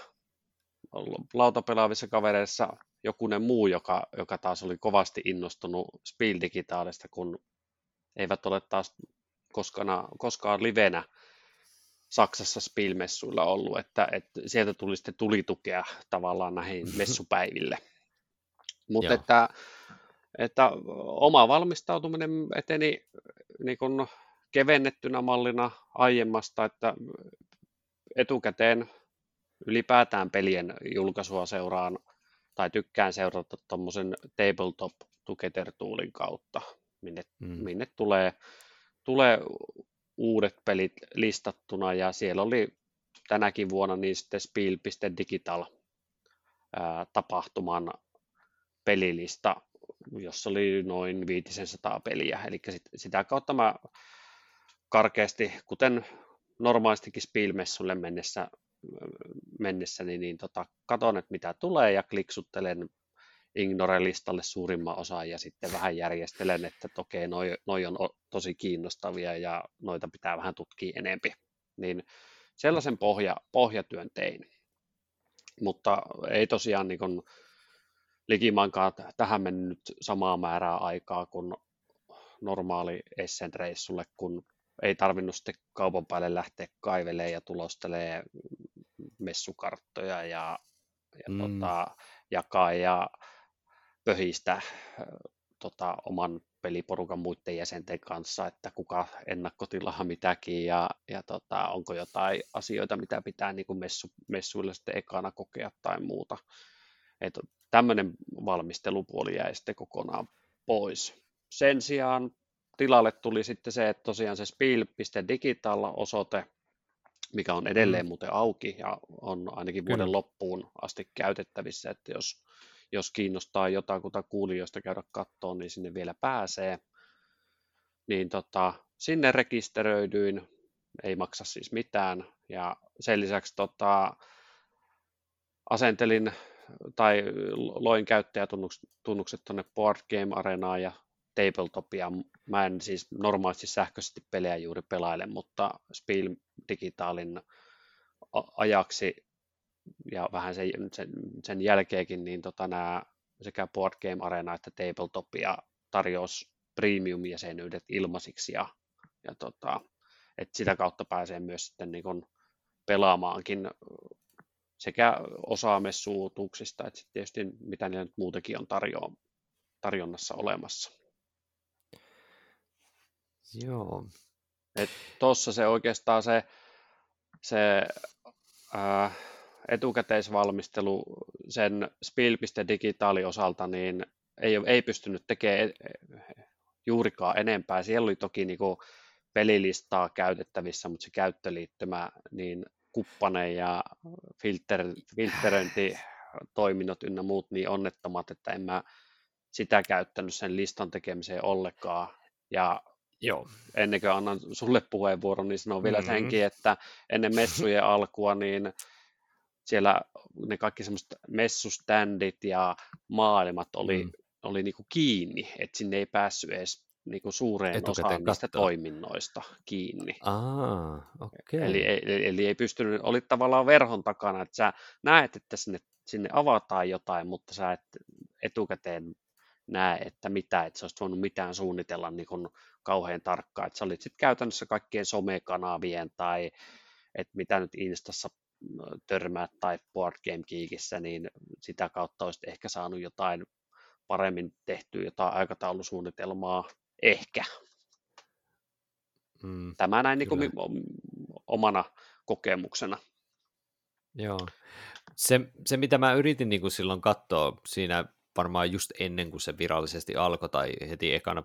lautapelaavissa kavereissa jokunen muu, joka, joka taas oli kovasti innostunut Spiel Digitaalista, kun eivät ole taas koskaan, koskaan livenä Saksassa Spielmessuilla ollut, että, että sieltä tuli sitten tulitukea tavallaan näihin messupäiville. Mutta että että oma valmistautuminen eteni niin kuin kevennettynä mallina aiemmasta, että etukäteen ylipäätään pelien julkaisua seuraan tai tykkään seurata tuommoisen tabletop together toolin kautta, minne, mm. minne tulee, tulee uudet pelit listattuna ja siellä oli tänäkin vuonna niin sitten Spiel.digital tapahtuman pelilista, jossa oli noin 500 peliä. Eli sit, sitä kautta mä karkeasti, kuten normaalistikin Spielmessulle mennessä, mennessä niin, niin tota, katon, että mitä tulee ja kliksuttelen Ignore-listalle suurimman osan ja sitten vähän järjestelen, että okei, noi, noi on tosi kiinnostavia ja noita pitää vähän tutkia enempi. Niin sellaisen pohja, pohjatyön tein. Mutta ei tosiaan niin kuin likimaankaan tähän mennyt samaa määrää aikaa kuin normaali Essen-reissulle, kun ei tarvinnut sitten kaupan päälle lähteä kaivelemaan ja tulostelee messukarttoja ja, ja mm. tota, jakaa ja pöhistä tota, oman peliporukan muiden jäsenten kanssa, että kuka ennakkotilaa mitäkin ja, ja tota, onko jotain asioita, mitä pitää niin kuin messu, messuilla sitten ekana kokea tai muuta. Että tämmöinen valmistelupuoli jäi sitten kokonaan pois. Sen sijaan tilalle tuli sitten se, että tosiaan se spiel.digital-osoite, mikä on edelleen mm. muuten auki ja on ainakin vuoden Kyllä. loppuun asti käytettävissä, että jos jos kiinnostaa jotakuta kuulijoista käydä kattoon, niin sinne vielä pääsee. Niin tota, sinne rekisteröidyin, ei maksa siis mitään. Ja sen lisäksi tota, asentelin tai loin käyttäjätunnukset tuonne Board Game Arenaan ja Tabletopia. Mä en siis normaalisti sähköisesti pelejä juuri pelaile, mutta Spiel Digitaalin ajaksi ja vähän sen, sen, sen jälkeenkin niin tota, nämä sekä Board Game Arena että Tabletopia tarjous premium-jäsenyydet ilmaisiksi ja, ja tota, et sitä kautta pääsee myös sitten niin kun pelaamaankin sekä osaamessuutuksista, että tietysti mitä niillä nyt muutenkin on tarjo- tarjonnassa olemassa. Joo. Tuossa se oikeastaan se, se äh, etukäteisvalmistelu sen Spiel.digitaali osalta niin ei, ei pystynyt tekemään juurikaan enempää. Siellä oli toki niin kuin pelilistaa käytettävissä, mutta se käyttöliittymä, niin kuppane ja filter, filteröintitoiminnot ynnä muut niin onnettomat, että en mä sitä käyttänyt sen listan tekemiseen ollenkaan. Ja Joo. ennen kuin annan sulle puheenvuoron, niin sanon vielä mm-hmm. senkin, että ennen messujen alkua, niin siellä ne kaikki semmoiset messuständit ja maailmat oli, mm. oli niin kuin kiinni, että sinne ei päässyt edes niin kuin suureen Etukäteen osaan niistä toiminnoista kiinni. Ah, okay. eli, eli, eli, ei pystynyt, oli tavallaan verhon takana, että sä näet, että sinne, sinne avataan jotain, mutta sä et etukäteen näe, että mitä, että sä olisit voinut mitään suunnitella niin kauhean tarkkaan, että sä olit sitten käytännössä kaikkien somekanavien tai että mitä nyt Instassa törmää tai Board Game Geekissä, niin sitä kautta olisit ehkä saanut jotain paremmin tehtyä, jotain aikataulusuunnitelmaa, ehkä. Mm, Tämä näin niin kuin omana kokemuksena. Joo. Se, se, mitä mä yritin niin kuin silloin katsoa siinä varmaan just ennen kuin se virallisesti alkoi tai heti ekana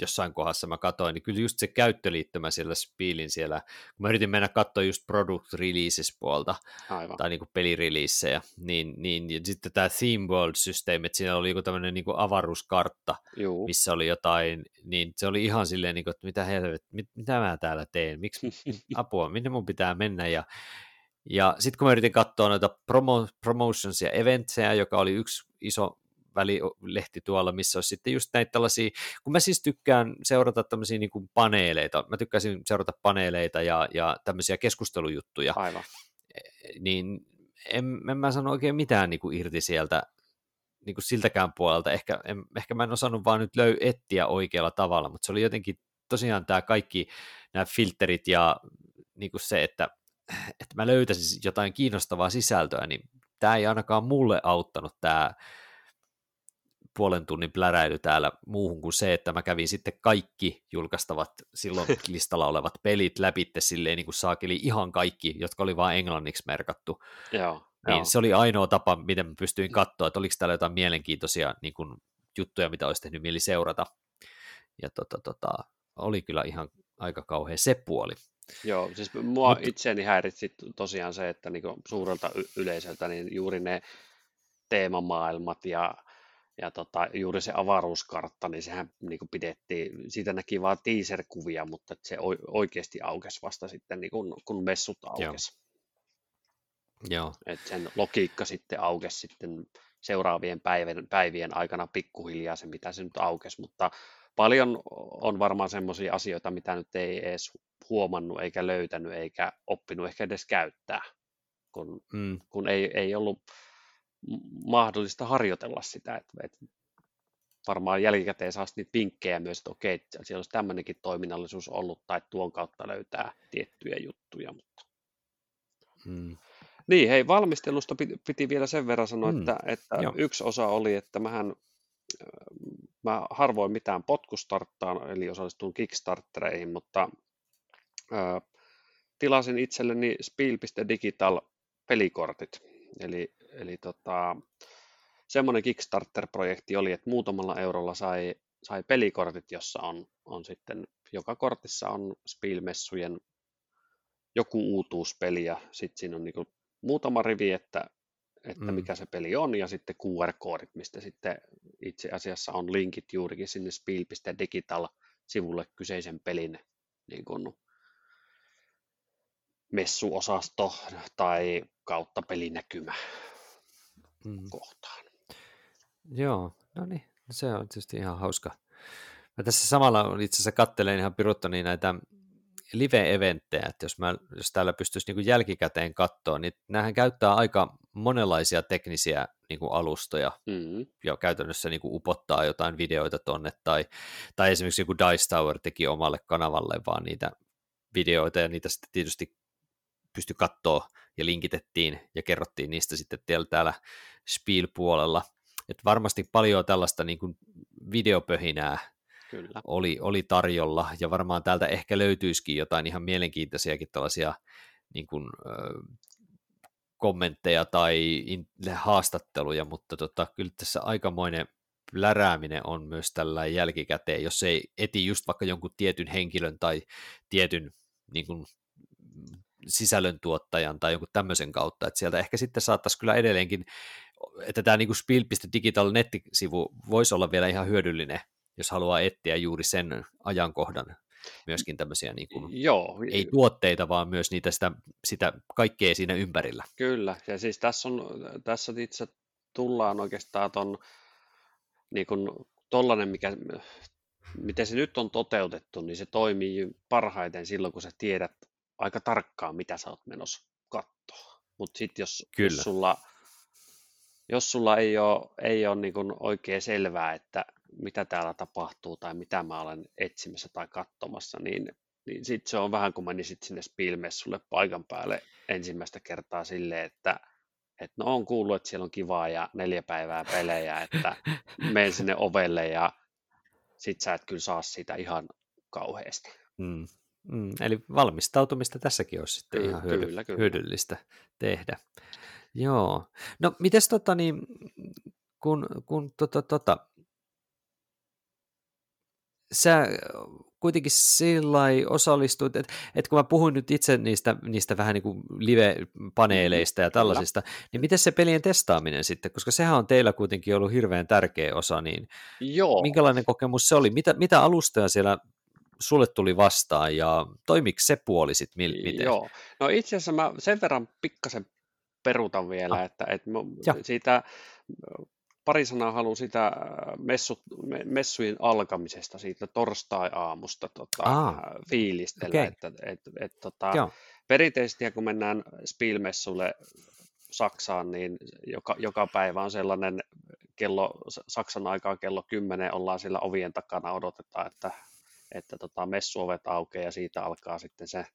jossain kohdassa mä katsoin, niin kyllä just se käyttöliittymä siellä Spielin siellä, kun mä yritin mennä katsoa just product releases puolta, Aivan. tai niin pelireleasejä, niin, niin ja sitten tämä Theme World-systeemi, että siinä oli joku tämmöinen niin avaruuskartta, Juu. missä oli jotain, niin se oli ihan silleen, niin kuin, että mitä helvet, mit, mitä mä täällä teen, miksi apua, minne mun pitää mennä, ja ja sitten kun mä yritin katsoa noita promo, promotions ja eventseja, joka oli yksi iso välilehti tuolla, missä olisi sitten just näitä tällaisia, kun mä siis tykkään seurata tämmöisiä niin kuin paneeleita, mä tykkäsin seurata paneeleita ja, ja tämmöisiä keskustelujuttuja, Aivan. E, niin en, en mä sano oikein mitään niin kuin irti sieltä niin kuin siltäkään puolelta, ehkä, en, ehkä mä en osannut vaan nyt löy etsiä oikealla tavalla, mutta se oli jotenkin tosiaan tämä kaikki nämä filterit ja niin kuin se, että, että mä löytäisin jotain kiinnostavaa sisältöä, niin tämä ei ainakaan mulle auttanut tämä puolen tunnin pläräily täällä muuhun kuin se, että mä kävin sitten kaikki julkaistavat silloin listalla olevat pelit läpitte silleen niin kuin saakeli ihan kaikki, jotka oli vain englanniksi merkattu. Joo, niin joo. se oli ainoa tapa, miten mä pystyin katsoa, että oliko täällä jotain mielenkiintoisia niin kuin, juttuja, mitä olisi tehnyt mieli seurata. Ja tota, tota, oli kyllä ihan aika kauhea se puoli. Joo, siis mua Mut- itseäni häiritsi tosiaan se, että niinku suurelta y- yleisöltä niin juuri ne teemamaailmat ja, ja tota, juuri se avaruuskartta, niin sehän niinku pidettiin, siitä näki vaan teaser-kuvia, mutta se oi- oikeasti aukesi vasta sitten, niin kun, kun messut aukesi. Joo, Et sen logiikka sitten aukesi sitten seuraavien päivien, päivien aikana pikkuhiljaa se, mitä se nyt aukesi, mutta paljon on varmaan semmoisia asioita, mitä nyt ei edes huomannut eikä löytänyt eikä oppinut ehkä edes käyttää, kun, mm, kun ei, ei ollut mahdollista harjoitella sitä, että, että varmaan jälkikäteen saa niitä vinkkejä myös, että okei, että siellä olisi tämmöinenkin toiminnallisuus ollut tai tuon kautta löytää tiettyjä juttuja, mutta mm, Niin, hei, valmistelusta piti, piti vielä sen verran sanoa, Mm, että, että joo. yksi osa oli, että mähän, äh, mä harvoin mitään potkustarttaan, eli osallistun Kickstartereihin, mutta ö, tilasin itselleni Spiel.digital pelikortit, eli, eli tota, semmoinen Kickstarter-projekti oli, että muutamalla eurolla sai, sai pelikortit, jossa on, on sitten, joka kortissa on Spielmessujen joku uutuuspeli ja sitten siinä on niinku muutama rivi, että, että Mm. mikä se peli on ja sitten QR-koodit, mistä sitten itse asiassa on linkit juurikin sinne spiel.digital-sivulle kyseisen pelin niin kuin messuosasto tai kautta pelinäkymä mm. kohtaan. Joo, no niin, se on tietysti ihan hauska. Mä tässä samalla itse asiassa kattelen ihan piruttani näitä live-eventtejä, että jos, mä, jos täällä pystyisi niin jälkikäteen katsoa, niin näähän käyttää aika monenlaisia teknisiä niin kuin alustoja Mm, ja käytännössä niin kuin upottaa jotain videoita tonne, tai, tai esimerkiksi joku Dice Tower teki omalle kanavalle vaan niitä videoita, ja niitä sitten tietysti pysty katsoa ja linkitettiin ja kerrottiin niistä sitten täällä, täällä Spiel-puolella. Et varmasti paljon tällaista niin kuin videopöhinää kyllä. oli, oli tarjolla, ja varmaan täältä ehkä löytyisikin jotain ihan mielenkiintoisiakin tällaisia niin kuin, ö, kommentteja tai in, haastatteluja, mutta tota, kyllä tässä aikamoinen plärääminen on myös tällä jälkikäteen, jos ei eti just vaikka jonkun tietyn henkilön tai tietyn niin kuin, sisällöntuottajan tai jonkun tämmöisen kautta, että sieltä ehkä sitten saattaisi kyllä edelleenkin, että tämä niin spiel.digital nettisivu voisi olla vielä ihan hyödyllinen, jos haluaa etsiä juuri sen ajankohdan myöskin tämmöisiä niin kuin, Joo, ei tuotteita, vaan myös niitä sitä, sitä kaikkea siinä ympärillä. Kyllä, ja siis tässä, on, tässä itse tullaan oikeastaan ton, niin kun, tollanen, mikä, miten se nyt on toteutettu, niin se toimii parhaiten silloin, kun sä tiedät aika tarkkaan, mitä sä oot menossa katsoa. Mutta sitten jos, jos sulla, jos sulla ei ole, ei ole niin oikein selvää, että mitä täällä tapahtuu tai mitä mä olen etsimässä tai katsomassa, niin, niin sitten se on vähän kuin menisit sinne Spielmessulle paikan päälle ensimmäistä kertaa silleen, että et no on kuullut, että siellä on kivaa ja neljä päivää pelejä, että menen sinne ovelle ja sit sä et kyllä saa siitä ihan kauheasti. Mm. Mm. Eli valmistautumista tässäkin olisi sitten Ky- ihan hyödy- kyllä, kyllä. hyödyllistä tehdä. Joo. No mites tota niin, kun, kun tota, tota, sä kuitenkin sillä osallistuit, että et kun mä puhuin nyt itse niistä, niistä vähän niin kuin live-paneeleista ja tällaisista, niin miten se pelien testaaminen sitten, koska sehän on teillä kuitenkin ollut hirveän tärkeä osa, niin Joo, minkälainen kokemus se oli? Mitä, mitä alustoja siellä sulle tuli vastaan ja toimiko se puoli sitten miten? joo. No itse asiassa mä sen verran pikkasen peruutan vielä, Ah. että, että mä siitä pari sanaa haluan sitä äh, messut, me- messujen alkamisesta, siitä torstai-aamusta tota, Aa, äh, fiilistellä, okei. että et, et, tota, Joo, perinteisesti kun mennään Spielmessulle Saksaan, niin joka, joka päivä on sellainen kello, Saksan aikaa kello 10 ollaan siellä ovien takana, odotetaan, että, että tota, messuovet aukeaa ja siitä alkaa sitten se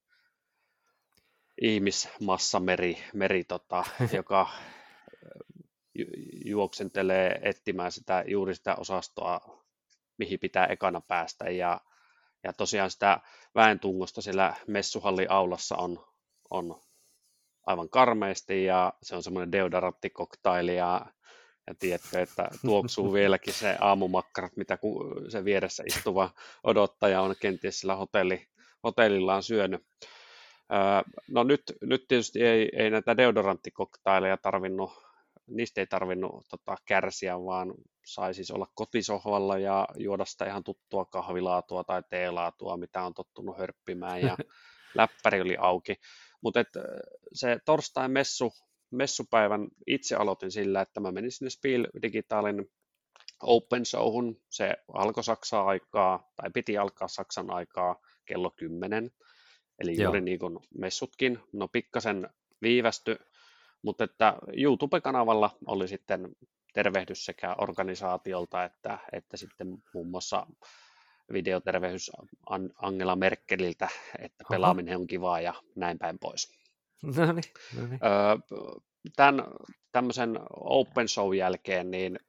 ihmismassameri, meri, tota, joka juoksentelee etsimään sitä, juuri sitä osastoa, mihin pitää ekana päästä. Ja, ja tosiaan sitä väentungosta siellä messuhallin aulassa on, on aivan karmeasti ja se on semmoinen deodorantikoktaili ja, tiedätkö, että tuoksuu vieläkin se aamumakkarat, mitä se vieressä istuva odottaja on kenties sillä hotelli, hotellillaan syönyt. No nyt, nyt tietysti ei, ei näitä deodoranttikoktaileja tarvinnut, niistä ei tarvinnut tota, kärsiä, vaan sai siis olla kotisohvalla ja juoda sitä ihan tuttua kahvilaatua tai teelaatua, mitä on tottunut hörppimään ja läppäri oli auki. Mutta se torstain messu, messupäivän itse aloitin sillä, että mä menin sinne Spiel Digitalin Open Showhun. Se alkoi Saksan aikaa, tai piti alkaa Saksan aikaa kello 10. Eli Joo. juuri niin kuin messutkin. No pikkasen viivästy, mutta että YouTube-kanavalla oli sitten tervehdys sekä organisaatiolta että, että sitten muun muassa videotervehdys Angela Merkeliltä, että pelaaminen on kivaa ja näin päin pois. No niin, no niin. Tämän tämmöisen Open Show jälkeen niin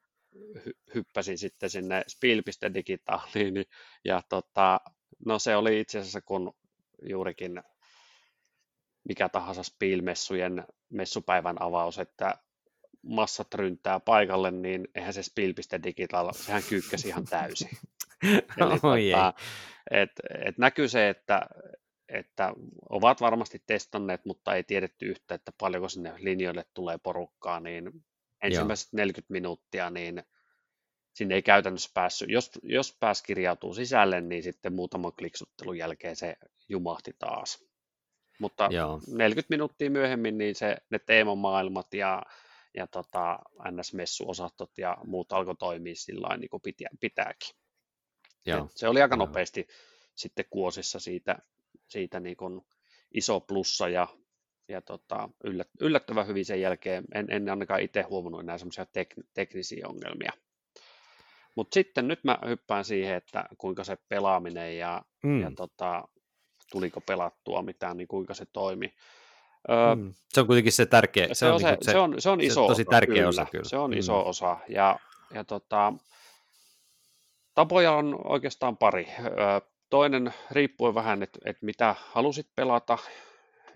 hyppäsin sitten sinne Spiel.digitaaliin ja tota, no se oli itse asiassa kun juurikin mikä tahansa Spiel-messujen messupäivän avaus, että massat ryntää paikalle, niin eihän se Spiel.digital, sehän kyykkäsi ihan täysin. Eli tota, et, et näkyy se, että, että ovat varmasti testanneet, mutta ei tiedetty yhtä, että paljonko sinne linjoille tulee porukkaa, niin ensimmäiset Joo. 40 minuuttia, niin sinne ei käytännössä päässyt. Jos, jos pääs kirjautuu sisälle, niin sitten muutaman kliksuttelun jälkeen se jumahti taas. Mutta Joo. 40 minuuttia myöhemmin niin se, ne teemamaailmat ja, ja tota, NS-messuosastot ja muut alkoi toimia sillä niin kuin pitääkin. Joo. se oli aika nopeasti sitten kuosissa siitä, siitä niin kuin iso plussa ja, ja tota, yllät, yllättävän hyvin sen jälkeen. En, en ainakaan itse huomannut enää semmoisia tek, teknisiä ongelmia. Mutta sitten nyt mä hyppään siihen, että kuinka se pelaaminen ja, mm. ja tota, tuliko pelattua mitään, niin kuinka se toimi. Öö, mm. Se on kuitenkin se tärkeä. Se, se, on, se, niinku se, se, on, se on iso se tosi osa, tärkeä kyllä. osa kyllä. Se on mm. iso osa ja, ja tota, Tapoja on oikeastaan pari. Toinen riippuu vähän, että, että mitä halusit pelata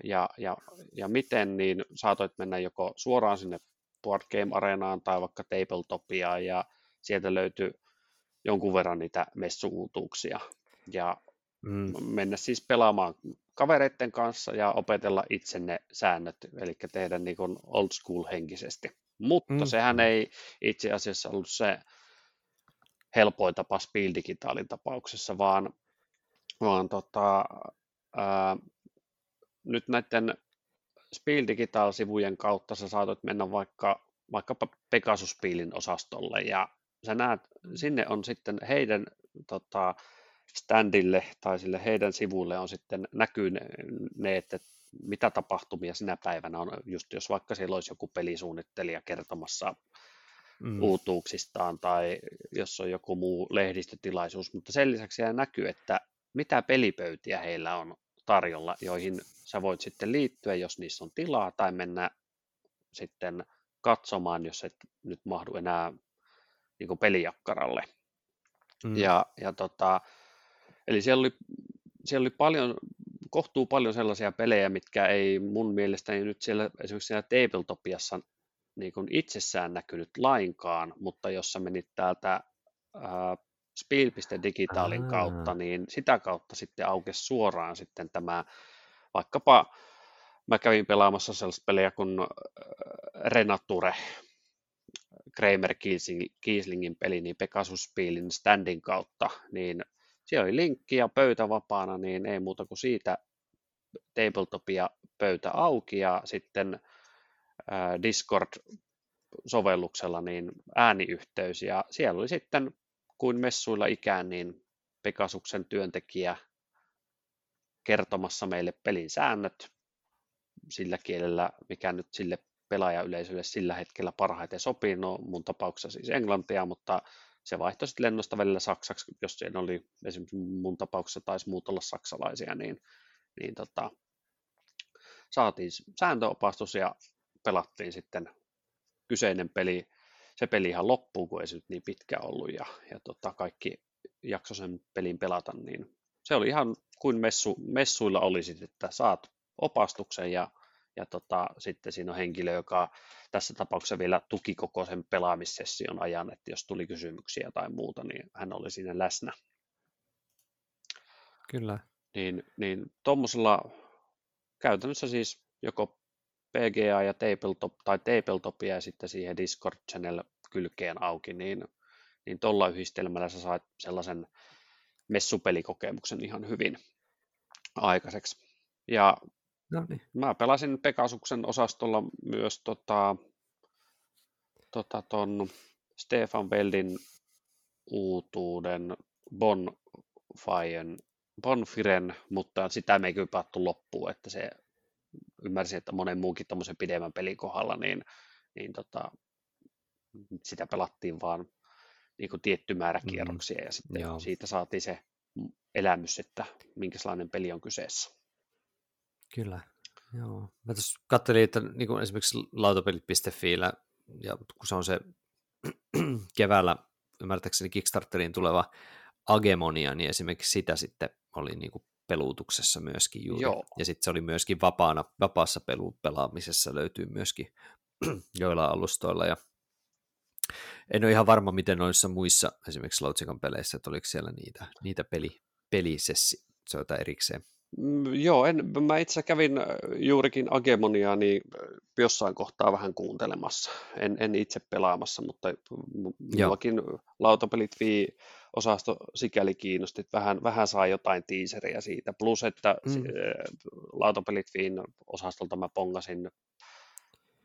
ja, ja, ja miten, niin saatoit mennä joko suoraan sinne Board Game Areenaan tai vaikka Tabletopia ja sieltä löytyy jonkun verran niitä messuutuuksia ja mm. mennä siis pelaamaan kavereiden kanssa ja opetella itse ne säännöt, eli tehdä niin kuin old school henkisesti. Mutta mm. sehän ei itse asiassa ollut se helpoin tapa Spiel Digitalin tapauksessa, vaan, vaan tota, ää, nyt näiden Spiel Digital-sivujen kautta sä saatat mennä vaikka, vaikkapa Pegasus osastolle ja sä näet, sinne on sitten heidän tota, standille tai sille heidän sivuille on sitten näkyy ne, ne, että mitä tapahtumia sinä päivänä on, just jos vaikka siellä olisi joku pelisuunnittelija kertomassa mm. uutuuksistaan tai jos on joku muu lehdistötilaisuus, mutta sen lisäksi näkyy, että mitä pelipöytiä heillä on tarjolla, joihin sä voit sitten liittyä, jos niissä on tilaa, tai mennä sitten katsomaan, jos et nyt mahdu enää niin kuin pelijakkaralle. Mm. Ja, ja tota, eli siellä oli, siellä oli paljon, kohtuu paljon sellaisia pelejä, mitkä ei mun mielestäni nyt siellä esimerkiksi siellä Tabletopiassa niin kuin itsessään näkynyt lainkaan, mutta jos sä menit täältä äh, Spiel.digitaalin ah. kautta, niin sitä kautta sitten aukesi suoraan sitten tämä, vaikkapa mä kävin pelaamassa sellaista pelejä kuin Renature, Kramer Kieslingin peli, niin Pegasus Spielin standin kautta, niin siellä oli linkki ja pöytä vapaana, niin ei muuta kuin siitä tabletopia pöytä auki ja sitten Discord-sovelluksella niin ääniyhteys ja siellä oli sitten kuin messuilla ikään niin Pegasuksen työntekijä kertomassa meille pelin säännöt sillä kielellä, mikä nyt sille pelaajayleisölle sillä hetkellä parhaiten sopii. No mun tapauksessa siis englantia, mutta se vaihtoi sitten lennosta välillä saksaksi, jos siinä oli esimerkiksi mun tapauksessa taisi muut olla saksalaisia, niin, niin tota, saatiin sääntöopastus ja pelattiin sitten kyseinen peli, se peli ihan loppuu, kun ei se nyt niin pitkä ollut ja, ja tota, kaikki jakso sen pelin pelata, niin se oli ihan kuin messu, messuilla olisit, että saat opastuksen ja, ja tota, sitten siinä on henkilö, joka tässä tapauksessa vielä tuki koko sen pelaamissession ajan, että jos tuli kysymyksiä tai muuta, niin hän oli siinä läsnä. Kyllä. Niin, niin tuommoisella käytännössä siis joko PGA ja tabletop, tai tabletopia ja sitten siihen Discord channel kylkeen auki, niin, niin tuolla yhdistelmällä sä saat sellaisen messupelikokemuksen ihan hyvin aikaiseksi. Ja no niin. mä pelasin Pegasuksen osastolla myös tota, tota ton Stefan Beldin uutuuden Bonfire Bonfiren, mutta sitä me ei kyllä päätty loppuun, että se ymmärsi, että monen muunkin tuommoisen pidemmän pelin kohdalla, niin, niin tota, sitä pelattiin vaan niin kuin tietty määrä mm-hmm. kierroksia mm, ja sitten joo. siitä saatiin se elämys, että minkälainen peli on kyseessä. Kyllä, joo. Mä tuossa katselin, että niin kuin esimerkiksi lautapelit.fi ja kun se on se keväällä ymmärtääkseni Kickstarteriin tuleva Agemonia, niin esimerkiksi sitä sitten oli niin kuin peluutuksessa myöskin juuri. Joo. Ja sitten se oli myöskin vapaana, vapaassa pelu, pelaamisessa löytyy myöskin joilla alustoilla. Ja en ole ihan varma, miten noissa muissa esimerkiksi Loutsikan peleissä, että oliko siellä niitä, niitä peli, pelisessioita erikseen. Mm, joo, en, mä itse kävin äh, juurikin Agemoniaa niin äh, jossain kohtaa vähän kuuntelemassa. En, en itse pelaamassa, mutta minullakin lautapelit vii osasto sikäli kiinnosti, että vähän, vähän saa jotain tiiseriä siitä. Plus, että mm. Äh, lautapelit viin osastolta mä pongasin,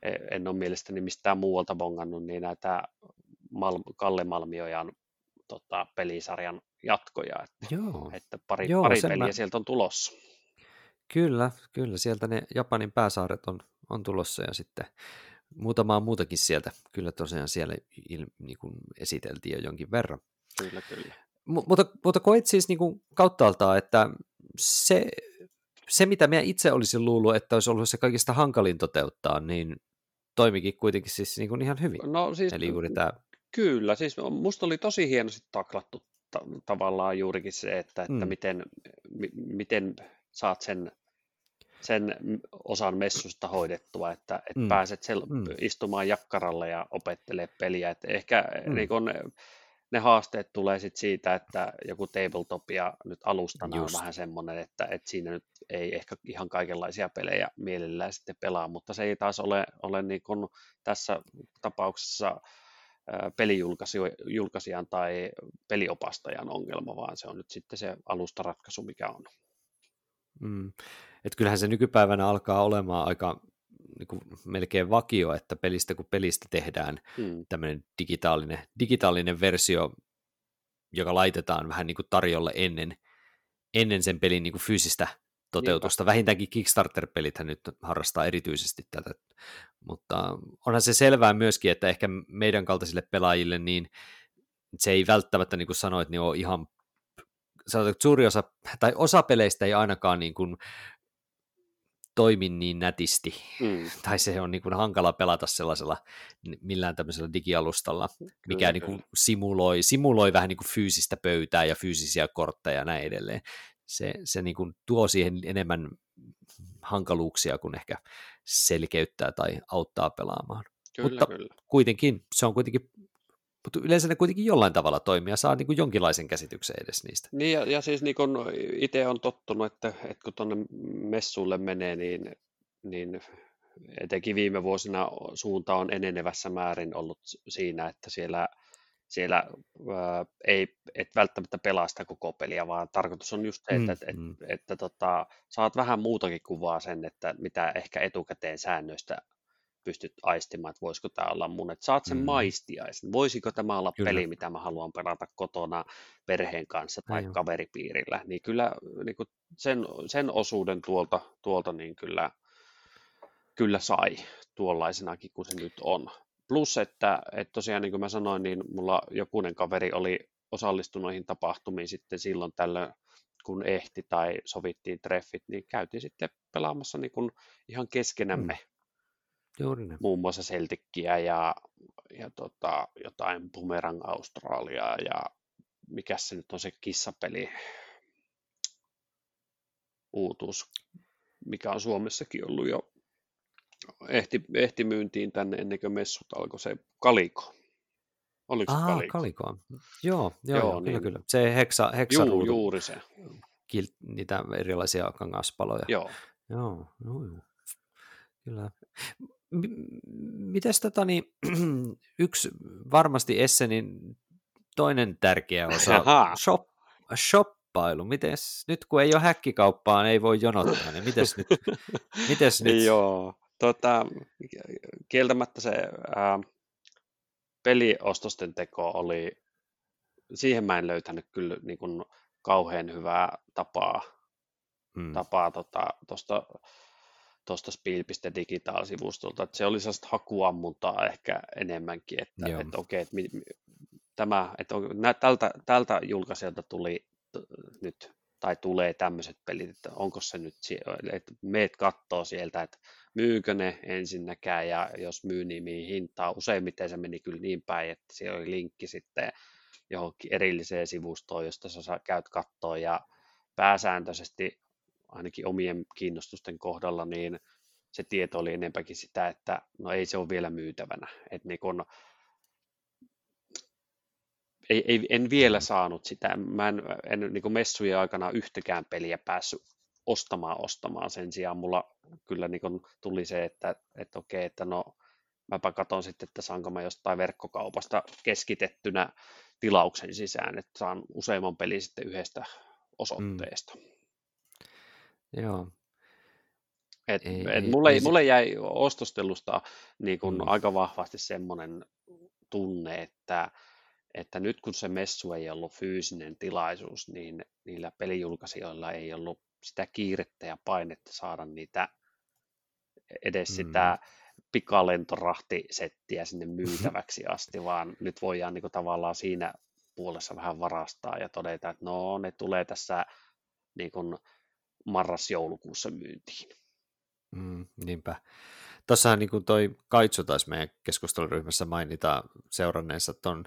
e, en ole mielestäni mistään muualta bongannut, niin näitä Mal- Kalle Malmiojan tota, pelisarjan jatkoja, että, Joo. että pari, Joo, pari peliä mä... sieltä on tulossa. Kyllä, kyllä, sieltä ne Japanin pääsaaret on, on tulossa ja sitten muutamaa muutakin sieltä, kyllä tosiaan siellä il, niin kuin esiteltiin jo jonkin verran. Kyllä, kyllä. M- mutta, mutta koet siis niin kuin kauttaaltaan, että se, se, mitä minä itse olisin luullut, että olisi ollut se kaikista hankalin toteuttaa, niin toimikin kuitenkin siis niin kuin ihan hyvin. No siis Eli juuri tämä... Kyllä, siis musta oli tosi hienosti taklattu ta- tavallaan juurikin se, että, että mm. miten, m- miten saat sen, sen osan messusta hoidettua, että, että mm. pääset sel- mm. istumaan jakkaralle ja opettelee peliä. Että ehkä mm. niin kun, ne haasteet tulee sit siitä, että joku tabletop ja nyt alustana Just. on vähän semmoinen, että, että siinä nyt ei ehkä ihan kaikenlaisia pelejä mielellään sitten pelaa, mutta se ei taas ole, ole niin kuin tässä tapauksessa pelijulkaisijan tai peliopastajan ongelma, vaan se on nyt sitten se alustaratkaisu, mikä on. Mm. Et kyllähän se nykypäivänä alkaa olemaan aika niin kuin melkein vakio, että pelistä kun pelistä tehdään mm. tämmöinen digitaalinen, digitaalinen versio, joka laitetaan vähän niin kuin tarjolle ennen, ennen sen pelin niin kuin fyysistä toteutusta. Niinpä. Vähintäänkin Kickstarter-pelithän nyt harrastaa erityisesti tätä, mutta onhan se selvää myöskin, että ehkä meidän kaltaisille pelaajille niin se ei välttämättä, niin kuin sanoit, niin ole ihan sanotaan, että suuri osa, tai osa peleistä ei ainakaan niin kuin toimi niin nätisti, mm. tai se on niin kuin hankala pelata sellaisella millään tämmöisellä digialustalla, kyllä, mikä niin kuin simuloi, simuloi vähän niin kuin fyysistä pöytää ja fyysisiä kortteja ja näin edelleen. Se, se niin kuin tuo siihen enemmän hankaluuksia kuin ehkä selkeyttää tai auttaa pelaamaan. Kyllä, Mutta kyllä. kuitenkin, se on kuitenkin mutta yleensä ne kuitenkin jollain tavalla toimii ja saa niin kuin jonkinlaisen käsityksen edes niistä. Niin ja, ja siis niin kun itse on tottunut, että, että kun tuonne messuille menee, niin, niin etenkin viime vuosina suunta on enenevässä määrin ollut siinä, että siellä, siellä ää, ei et välttämättä pelaa sitä koko peliä, vaan tarkoitus on just se, että, mm, että, mm. että, että tota, saat vähän muutakin kuvaa sen, että mitä ehkä etukäteen säännöistä pystyt aistimaan, että voisiko tämä olla mun, että saat sen mm. maistiaisen. Voisiko tämä olla kyllä. peli, mitä mä haluan pelata kotona perheen kanssa tai Aivan. kaveripiirillä, niin kyllä niin kuin sen, sen osuuden tuolta, tuolta niin kyllä, kyllä sai tuollaisenakin kuin se nyt on. Plus, että, että tosiaan niin kuin mä sanoin, niin mulla jokunen kaveri oli osallistunut noihin tapahtumiin sitten silloin tällöin, kun ehti tai sovittiin treffit, niin käytiin sitten pelaamassa niin kuin ihan keskenämme. Mm. Juuri ne. muun muassa Celtickiä ja, ja tota, jotain Boomerang Australiaa ja mikä se nyt on se kissapeli? Uutuus, mikä on Suomessakin ollut jo ehti, ehti myyntiin tänne ennen kuin messut alkoi se Kaliko. Oliko se Kaliko? kalikoa. Joo, joo, Joo, joo kyllä, niin. kyllä. Se heksa, heksa Juu, juuri se. Kil, niitä erilaisia kangaspaloja. Joo. Joo, joo, joo. Kyllä. M- mites tota, niin, yksi varmasti Essenin toinen tärkeä osa, shop, shoppailu. Mites, nyt kun ei ole häkkikauppaan, ei voi jonottaa, niin mites nyt? Mites nyt? Joo, tota, kieltämättä se ää, peliostosten teko oli, siihen mä en löytänyt kyllä niin kuin kauhean hyvää tapaa, Mm. tapaa tota, tosta, tuosta spiel.digital-sivustolta, että se oli sellaista hakuammuntaa ehkä enemmänkin, että, Joo. että okei, että mi, mi, tämä, että on, nä, tältä, tältä julkaisijalta tuli t- nyt tai tulee tämmöiset pelit, että onko se nyt, että meet kattoo sieltä, että myykö ne ensinnäkään ja jos myy, niin mihin hintaan. Useimmiten se meni kyllä niin päin, että siellä oli linkki sitten johonkin erilliseen sivustoon, josta sä käyt kattoon ja pääsääntöisesti ainakin omien kiinnostusten kohdalla, niin se tieto oli enempäkin sitä, että no ei se ole vielä myytävänä. Että niin kun, ei, ei, en vielä saanut sitä. Mä en, en niin messujen aikana yhtäkään peliä päässyt ostamaan ostamaan. Sen sijaan mulla kyllä niin kuin tuli se, että, että okei, että no mäpä katson sitten, että saanko mä jostain verkkokaupasta keskitettynä tilauksen sisään, että saan useamman pelin sitten yhdestä osoitteesta. Joo. Et, Ei- et ei- mulle, ei mulle jäi ostostelusta niin kun Mm. aika vahvasti semmoinen tunne, että, että nyt kun se messu ei ollut fyysinen tilaisuus, niin niillä pelijulkaisijoilla ei ollut sitä kiirettä ja painetta saada niitä edes Mm. sitä pikalentorahtisettiä sinne myytäväksi asti, vaan nyt voidaan niin tavallaan siinä puolessa vähän varastaa ja todeta, että no ne tulee tässä niin kuin marras-joulukuussa myyntiin. Mm, niinpä. Tuossahan niin kuin toi Kaitsu taisi meidän keskusteluryhmässä mainita seuranneensa ton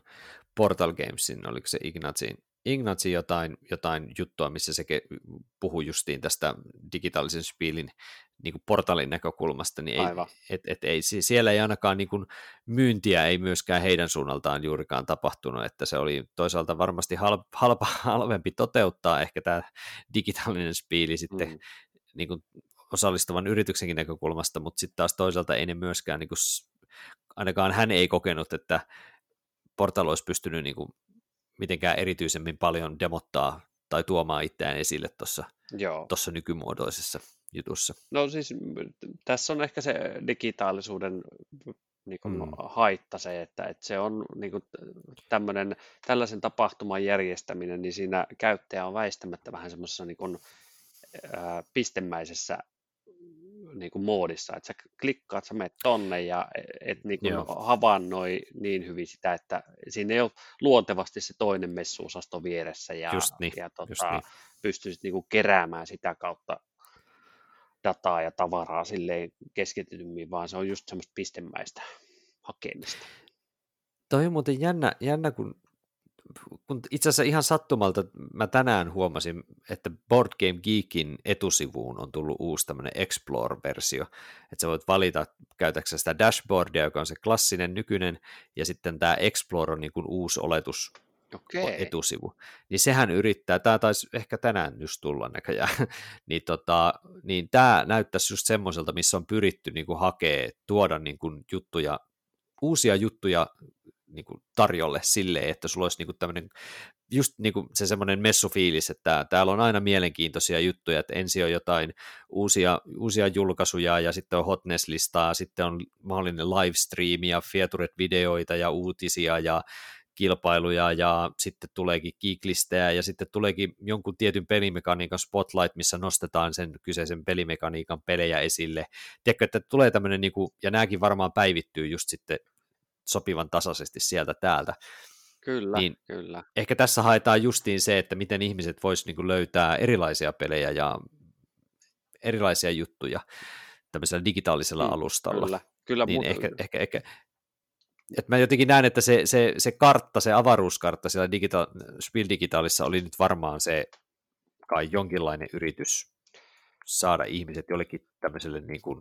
Portal Gamesin, oliko se Ignatsin, Ignatsin jotain, jotain juttua, missä se puhui justiin tästä digitaalisen spielin niin kuin portalin näkökulmasta, niin ei, Aivan. et, et ei, si- siellä ei ainakaan niin kuin myyntiä ei myöskään heidän suunnaltaan juurikaan tapahtunut, että se oli toisaalta varmasti halpa, halpa, halvempi toteuttaa ehkä tämä digitaalinen spiili sitten Mm. niin kuin osallistuvan yrityksenkin näkökulmasta, mutta sitten taas toisaalta ei ne myöskään, niin kuin, ainakaan hän ei kokenut, että Portal olisi pystynyt niin kuin, mitenkään erityisemmin paljon demottaa tai tuomaan itseään esille tuossa nykymuodoisessa jutussa. No siis tässä on ehkä se digitaalisuuden niin kuin Mm. haitta se, että, että se on niin kuin tämmöinen, tällaisen tapahtuman järjestäminen, niin siinä käyttäjä on väistämättä vähän semmoisessa niin kuin, ää, pistemäisessä niin kuin moodissa, että sä klikkaat, sä menet tonne ja et niin kuin Joo. havainnoi niin hyvin sitä, että siinä ei ole luontevasti se toinen messuosasto vieressä ja, Just niin, ja just tota, niin. pystyisit niin kuin keräämään sitä kautta dataa ja tavaraa silleen keskitetymmin, vaan se on just semmoista pistemäistä hakemista. Toi on muuten jännä, jännä kun, kun itse asiassa ihan sattumalta mä tänään huomasin, että Board Game Geekin etusivuun on tullut uusi tämmöinen Explore-versio, että sä voit valita, käytäksä sitä dashboardia, joka on se klassinen nykyinen, ja sitten tämä Explore on niin kuin uusi oletus Okei. etusivu. Niin sehän yrittää, tämä taisi ehkä tänään just tulla näköjään, niin, tota, niin tämä näyttäisi just semmoiselta, missä on pyritty niin kuin hakee, tuoda niin kuin juttuja, uusia juttuja niin kuin tarjolle silleen, että sulla olisi niin kuin tämmöinen just niin kuin se semmoinen messufiilis, että täällä on aina mielenkiintoisia juttuja, että ensin on jotain uusia, uusia julkaisuja ja sitten on hotness-listaa, sitten on mahdollinen livestreami ja featured-videoita ja uutisia ja kilpailuja ja sitten tuleekin geeklistejä ja sitten tuleekin jonkun tietyn pelimekaniikan spotlight, missä nostetaan sen kyseisen pelimekaniikan pelejä esille. Tiedätkö, että tulee tämmöinen, niin kuin, ja nämäkin varmaan päivittyy just sitten sopivan tasaisesti sieltä täältä. Kyllä, Niin- kyllä. Ehkä tässä haetaan justiin se, että miten ihmiset vois niin kuin löytää erilaisia pelejä ja erilaisia juttuja tämmöisellä digitaalisella mm, alustalla. Kyllä, kyllä niin mutta... ehkä, ehkä, ehkä, että mä jotenkin näen, että se, se, se kartta, se avaruuskartta siellä digita- Spiel Digitalissa oli nyt varmaan se kai jonkinlainen yritys saada ihmiset jollekin tämmöiselle niin kuin,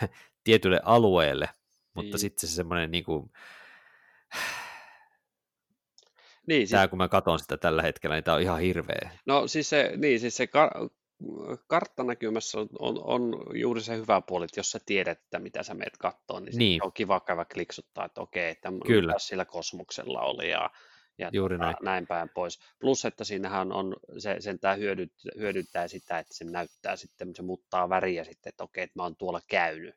tietylle alueelle, mutta niin. sitten se semmoinen niin kuin, niin, tämä siis, kun mä katson sitä tällä hetkellä, niin tämä on ihan hirveä. No siis se, niin, siis se kar- karttanäkymässä on, on, on juuri se hyvä puoli, että jos sä tiedät, että mitä sä meet kattoon, niin, niin. on kiva käydä kliksuttaa, että okei, että Kyllä. sillä kosmoksella oli ja, ja juuri tota, näin. näin päin pois. Plus, että siinähän on, se sentään hyödyt, hyödyntää sitä, että se näyttää sitten, se muuttaa väriä sitten, että okei, että mä oon tuolla käynyt,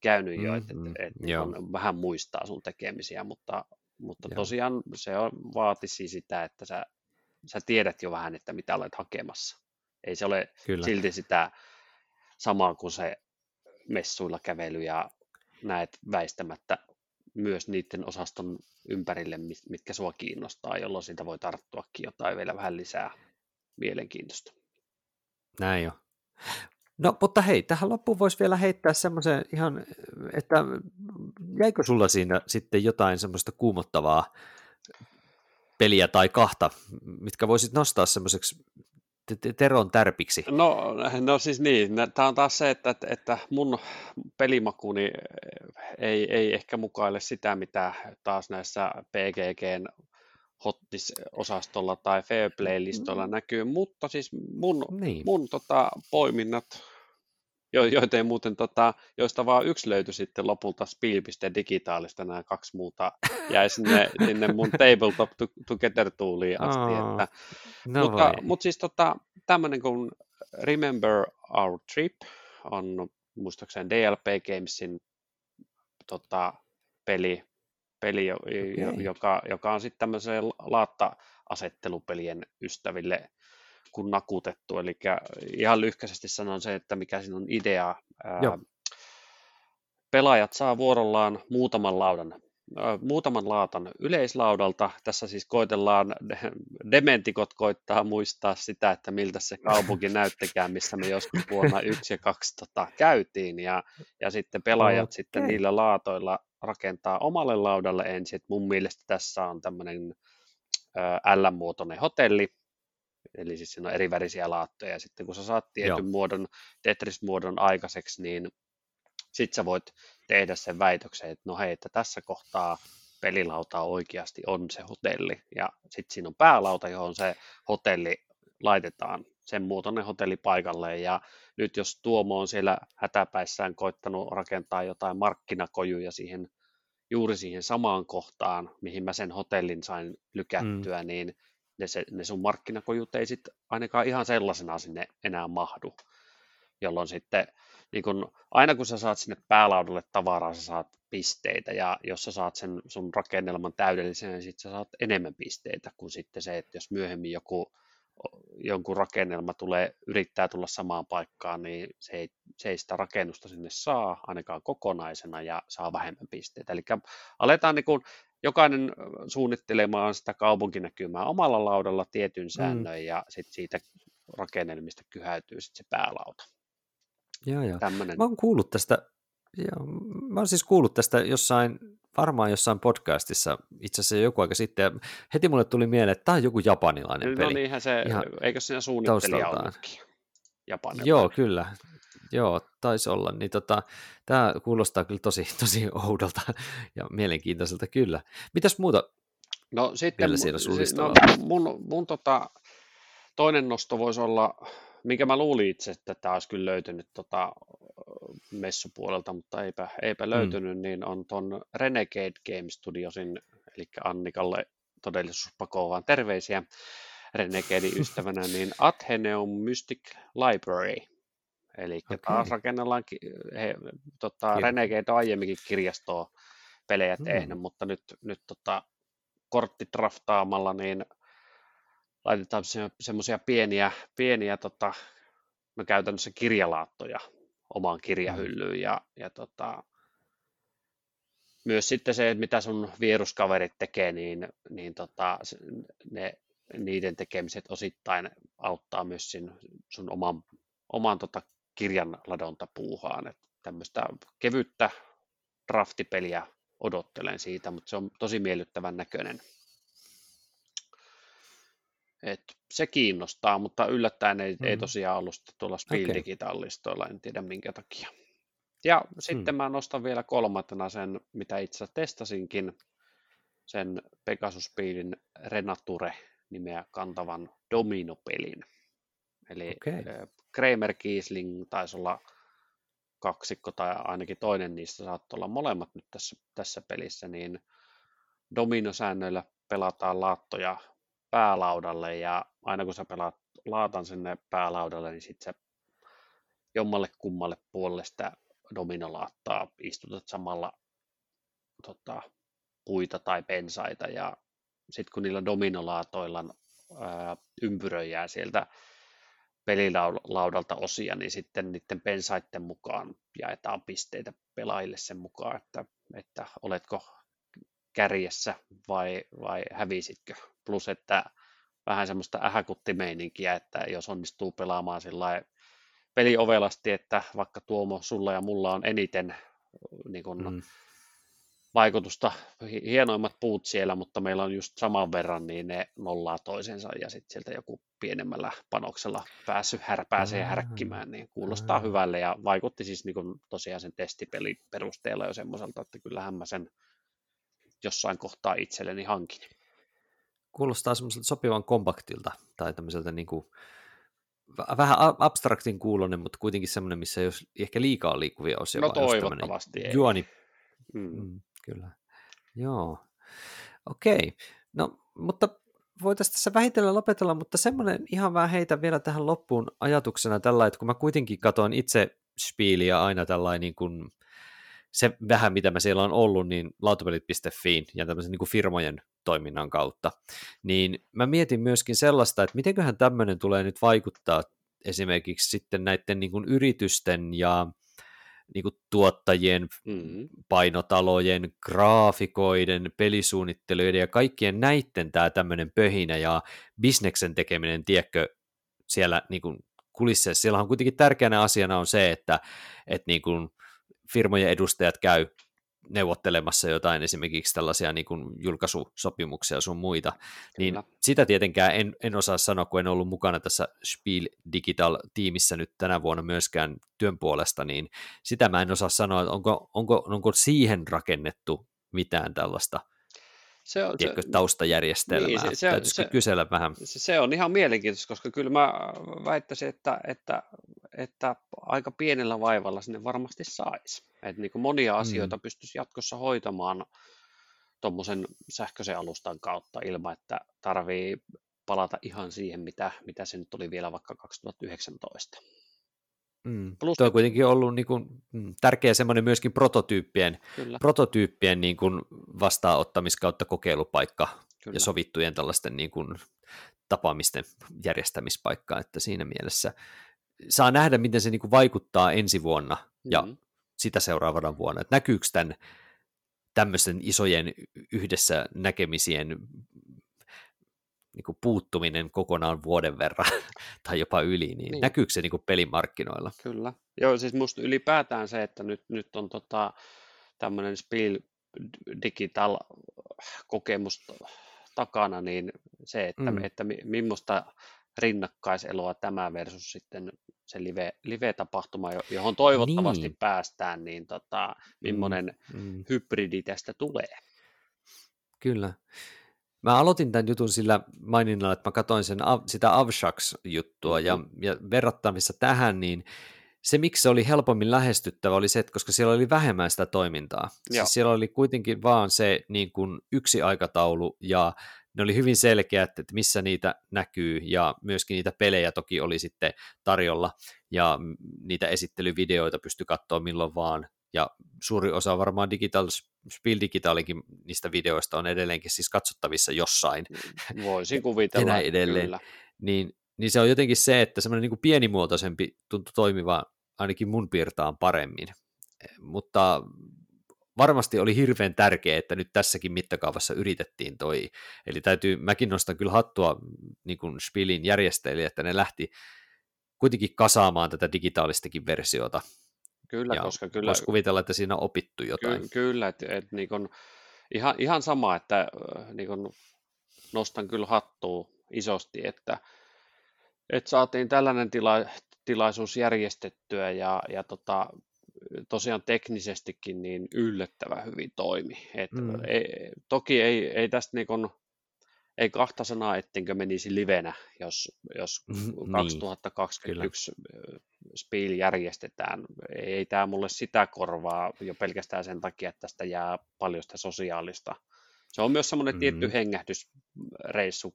käynyt jo, että, mm-hmm. että, että on, vähän muistaa sun tekemisiä, mutta, mutta tosiaan se on, vaatisi sitä, että sä, sä tiedät jo vähän, että mitä olet hakemassa. Ei se ole Kyllä. silti sitä samaa kuin se messuilla kävely ja näet väistämättä myös niiden osaston ympärille, mitkä sua kiinnostaa, jolloin siitä voi tarttuakin jotain vielä vähän lisää mielenkiintoista. Näin jo. No, mutta hei, tähän loppuun voisi vielä heittää semmoisen ihan, että jäikö sulla siinä sitten jotain semmoista kuumottavaa peliä tai kahta, mitkä voisit nostaa semmoiseksi Teron tärpiksi? No, no siis niin, tämä on taas se, että, että mun pelimakuni ei, ei ehkä mukaile sitä, mitä taas näissä PGGn hottis-osastolla tai Fairplay-listoilla mm. näkyy, mutta siis mun, niin. mun tota, poiminnat jo, joita ei muuten, tota, joista vaan yksi löytyi sitten lopulta Spielpiste digitaalista, nämä kaksi muuta jäi sinne, sinne mun tabletop together tooliin asti. Oh, että, no mutta, mutta, siis tota, tämmöinen kuin Remember Our Trip on muistaakseni DLP Gamesin tota, peli, peli okay. joka, joka on sitten tämmöiseen laatta-asettelupelien ystäville kuin nakutettu. Eli ihan lyhkäisesti sanon se, että mikä siinä on idea. Ää, pelaajat saa vuorollaan muutaman laudan muutaman laatan yleislaudalta. Tässä siis koitellaan, dementikot koittaa muistaa sitä, että miltä se kaupunki näyttekään, missä me joskus vuonna yksi ja kaksi tota, käytiin. Ja, ja sitten pelaajat okay. sitten niillä laatoilla rakentaa omalle laudalle ensin. Et mun mielestä tässä on tämmöinen L-muotoinen hotelli, Eli siis siinä on eri värisiä laattoja, ja sitten kun sä saat tietyn Joo. muodon, Tetris-muodon aikaiseksi, niin sit sä voit tehdä sen väitöksen, että no hei, että tässä kohtaa pelilauta oikeasti on se hotelli, ja sitten siinä on päälauta, johon se hotelli laitetaan sen muotoinen hotelli paikalle, ja nyt jos Tuomo on siellä hätäpäissään koittanut rakentaa jotain markkinakojuja siihen juuri siihen samaan kohtaan, mihin mä sen hotellin sain lykättyä, mm. niin ne, se, ne sun markkinakojut ei sitten ainakaan ihan sellaisena sinne enää mahdu, jolloin sitten niin kun, aina kun sä saat sinne päälaudalle tavaraa, sä saat pisteitä, ja jos sä saat sen sun rakennelman täydellisen, niin sitten sä saat enemmän pisteitä kuin sitten se, että jos myöhemmin joku jonkun rakennelma tulee, yrittää tulla samaan paikkaan, niin se ei, se ei sitä rakennusta sinne saa ainakaan kokonaisena ja saa vähemmän pisteitä. Eli aletaan niin kuin jokainen suunnittelemaan sitä kaupunkinäkymää omalla laudalla tietyn säännöin mm. ja sitten siitä rakennelmista kyhäytyy sitten se päälauta. Joo, joo. Tämmönen. Mä oon kuullut tästä, joo, mä oon siis kuullut tästä jossain, varmaan jossain podcastissa itse asiassa joku aika sitten, ja heti mulle tuli mieleen, että tämä on joku japanilainen no, peli. No niinhän se, Ihan eikö siinä suunnittelija Japanilainen. Joo, kyllä. Joo, taisi olla. Niin tota, tämä kuulostaa kyllä tosi, tosi oudolta ja mielenkiintoiselta kyllä. Mitäs muuta no, sitten, vielä siellä no, mun, mun tota, toinen nosto voisi olla, minkä mä luulin itse, että tämä olisi kyllä löytynyt tota, messupuolelta, mutta eipä, eipä mm. löytynyt, niin on ton Renegade Game Studiosin, eli Annikalle todellisuuspakoon terveisiä Renegadein ystävänä, niin Atheneum Mystic Library Eli okay. taas rakennellaan, he, tota, Renegade on aiemminkin kirjastoa pelejä hmm. tehnyt, mutta nyt, nyt tota, korttidraftaamalla niin laitetaan se, semmoisia pieniä, pieniä tota, no käytännössä kirjalaattoja omaan kirjahyllyyn hmm. ja, ja tota, myös sitten se, että mitä sun vieruskaverit tekee, niin, niin tota, ne, niiden tekemiset osittain auttaa myös sin, sun oman, oman tota kirjan ladonta puuhaan. Et tämmöistä kevyttä draftipeliä odottelen siitä, mutta se on tosi miellyttävän näköinen. Et se kiinnostaa, mutta yllättäen ei, mm. ei tosiaan ollut tuolla Spiel. Digital-listoilla, en tiedä minkä takia. Ja sitten mm. mä nostan vielä kolmantena sen, mitä itse testasinkin, sen Pegasus Speedin Renature nimeä kantavan Domino-pelin. Eli okay. Kramer Kiesling taisi olla kaksikko tai ainakin toinen niistä saattoi olla molemmat nyt tässä, tässä pelissä, niin dominosäännöillä pelataan laattoja päälaudalle ja aina kun sä pelaat laatan sinne päälaudalle, niin sitten se jommalle kummalle puolelle sitä dominolaattaa istutat samalla tota, puita tai pensaita ja sitten kun niillä dominolaatoilla ää, ympyröijää sieltä pelilaudalta osia, niin sitten niiden pensaiden mukaan jaetaan pisteitä pelaajille sen mukaan, että, että oletko kärjessä vai, vai hävisitkö. Plus, että vähän semmoista ähäkuttimeininkiä, että jos onnistuu pelaamaan sillä peli ovelasti, että vaikka Tuomo, sulla ja mulla on eniten niin kun, mm vaikutusta, hienoimmat puut siellä, mutta meillä on just saman verran, niin ne nollaa toisensa ja sitten sieltä joku pienemmällä panoksella päässyt här, pääsee härkkimään, niin kuulostaa hyvälle ja vaikutti siis niin kuin tosiaan sen testipelin perusteella jo semmoiselta, että kyllähän mä sen jossain kohtaa itselleni hankin. Kuulostaa semmoiselta sopivan kompaktilta tai tämmöiseltä niin kuin, vähän abstraktin kuulonen, mutta kuitenkin semmoinen, missä ole ehkä liikaa liikkuvia osia. No toivottavasti ei. Juoni. Mm. Kyllä. Joo. Okei. No, mutta voitaisiin tässä vähitellen lopetella, mutta semmoinen ihan vähän heitä vielä tähän loppuun ajatuksena tällä, että kun mä kuitenkin katoin itse Spieliä aina tällainen niin kuin, se vähän mitä mä siellä on ollut, niin lautapelit.fi ja tämmöisen niin kuin firmojen toiminnan kautta, niin mä mietin myöskin sellaista, että mitenköhän tämmöinen tulee nyt vaikuttaa esimerkiksi sitten näiden niin kuin yritysten ja niin kuin tuottajien, mm-hmm. painotalojen, graafikoiden, pelisuunnittelijoiden ja kaikkien näiden tämä tämmöinen pöhinä ja bisneksen tekeminen, tiedätkö, siellä niin kuin kulisseissa. Siellä on kuitenkin tärkeänä asiana on se, että, että niin kuin firmojen edustajat käy neuvottelemassa jotain esimerkiksi tällaisia niin kuin julkaisusopimuksia sun muita, niin Kyllä. sitä tietenkään en, en osaa sanoa, kun en ollut mukana tässä Spiel Digital-tiimissä nyt tänä vuonna myöskään työn puolesta, niin sitä mä en osaa sanoa, että onko, onko, onko siihen rakennettu mitään tällaista se on, tiedätkö, se, taustajärjestelmää. Niin, se, se, se, kysellä vähän? Se, se on ihan mielenkiintoista, koska kyllä mä väittäisin, että, että, että aika pienellä vaivalla sinne varmasti saisi. Että niin monia mm. asioita mm. pystyisi jatkossa hoitamaan tuommoisen sähköisen alustan kautta ilman, että tarvii palata ihan siihen, mitä, mitä se nyt oli vielä vaikka 2019. Mm. Plus, Tuo on kuitenkin ollut niin kuin, mm, tärkeä semmoinen myöskin prototyyppien, prototyyppien niin kuin vastaanottamiskautta kokeilupaikka Kyllä. ja sovittujen tällaisten niin kuin tapaamisten järjestämispaikka, että siinä mielessä saa nähdä, miten se niin kuin vaikuttaa ensi vuonna mm-hmm. ja sitä seuraavana vuonna, että näkyykö tämän tämmöisten isojen yhdessä näkemisien niin kuin puuttuminen kokonaan vuoden verran tai jopa yli, niin, niin. näkyykö se niin kuin pelimarkkinoilla? Kyllä. Joo, siis musta ylipäätään se, että nyt, nyt on tota, tämmöinen Spiel Digital kokemus takana, niin se, että, mm. että millaista rinnakkaiseloa tämä versus sitten se live, live-tapahtuma, johon toivottavasti niin. päästään, niin tota, millainen mm. mm. hybridi tästä tulee. Kyllä. Mä aloitin tämän jutun sillä maininnalla, että mä katsoin sen, sitä Avshaks-juttua, ja, mm-hmm. ja verrattamissa tähän, niin se, miksi se oli helpommin lähestyttävä, oli se, että koska siellä oli vähemmän sitä toimintaa. Siis siellä oli kuitenkin vaan se niin kuin yksi aikataulu, ja ne oli hyvin selkeät, että missä niitä näkyy, ja myöskin niitä pelejä toki oli sitten tarjolla, ja niitä esittelyvideoita pystyi katsoa milloin vaan, ja suuri osa varmaan Digital, Spiel Digitalikin niistä videoista on edelleenkin siis katsottavissa jossain. Voisin kuvitella, Enää edelleen. Kyllä. Niin, niin se on jotenkin se, että semmoinen niin kuin pienimuotoisempi tuntuu toimiva ainakin mun piirtaan paremmin. Mutta varmasti oli hirveän tärkeää, että nyt tässäkin mittakaavassa yritettiin toi. Eli täytyy, mäkin nostan kyllä hattua niin kuin Spielin järjestäjille, että ne lähti kuitenkin kasaamaan tätä digitaalistakin versiota Kyllä, ja koska kyllä... Voisi kuvitella, että siinä on opittu jotain. Ky- kyllä, että et, niin kun, ihan, ihan sama, että äh, niin kun, nostan kyllä hattua isosti, että, että saatiin tällainen tila, tilaisuus järjestettyä ja, ja tota, tosiaan teknisestikin niin yllättävän hyvin toimi. Et mm. ei, toki ei, ei tästä niin kun, ei kahta sanaa, ettenkö menisi livenä, jos, jos mm, 2021 niin, Spiel järjestetään. Ei, ei tämä mulle sitä korvaa jo pelkästään sen takia, että tästä jää paljon sitä sosiaalista. Se on myös semmoinen mm. tietty hengähdysreissu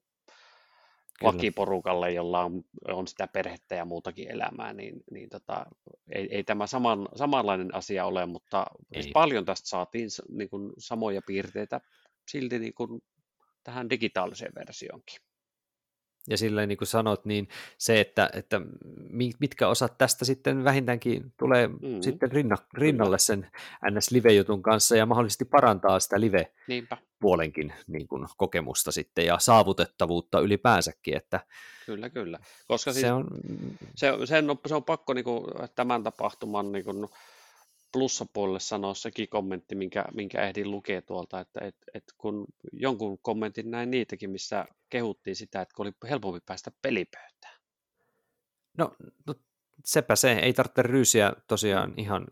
vakiporukalle, jolla on, on sitä perhettä ja muutakin elämää, niin, niin tota, ei, ei tämä saman, samanlainen asia ole, mutta ei. paljon tästä saatiin niin kuin, samoja piirteitä silti niin kuin, tähän digitaaliseen versioonkin. Ja silleen niin kuin sanot, niin se, että, että mitkä osat tästä sitten vähintäänkin tulee mm-hmm. sitten rinna, rinnalle sen NS-live-jutun kanssa ja mahdollisesti parantaa sitä live-puolenkin niin kuin kokemusta sitten ja saavutettavuutta ylipäänsäkin. Että kyllä, kyllä. Koska siis se, on... Se, se, on, se on pakko niin kuin, tämän tapahtuman niin kuin, plussapuolelle sanoa sekin kommentti, minkä, minkä ehdin lukea tuolta, että et, et kun jonkun kommentin näin niitäkin, missä kehuttiin sitä, että oli helpompi päästä pelipöytään. No, no sepä se, ei tarvitse ryysiä tosiaan ihan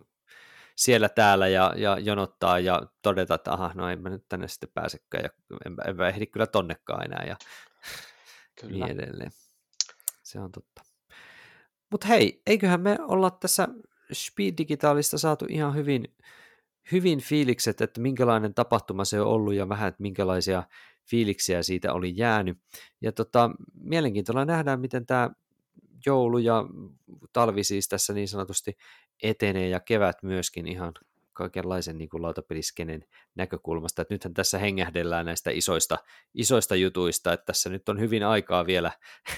siellä täällä ja, ja jonottaa ja todeta, että aha, no en mä nyt tänne sitten pääsekään ja en, en mä ehdi kyllä tonnekaan enää ja kyllä. niin edelleen. Se on totta. Mutta hei, eiköhän me olla tässä Speed Digitalista saatu ihan hyvin, hyvin fiilikset, että minkälainen tapahtuma se on ollut ja vähän, että minkälaisia fiiliksiä siitä oli jäänyt. Ja tota, mielenkiintoista nähdään, miten tämä joulu ja talvi siis tässä niin sanotusti etenee ja kevät myöskin ihan kaikenlaisen niin kuin lautapeliskenen näkökulmasta. Että nythän tässä hengähdellään näistä isoista, isoista jutuista, että tässä nyt on hyvin aikaa vielä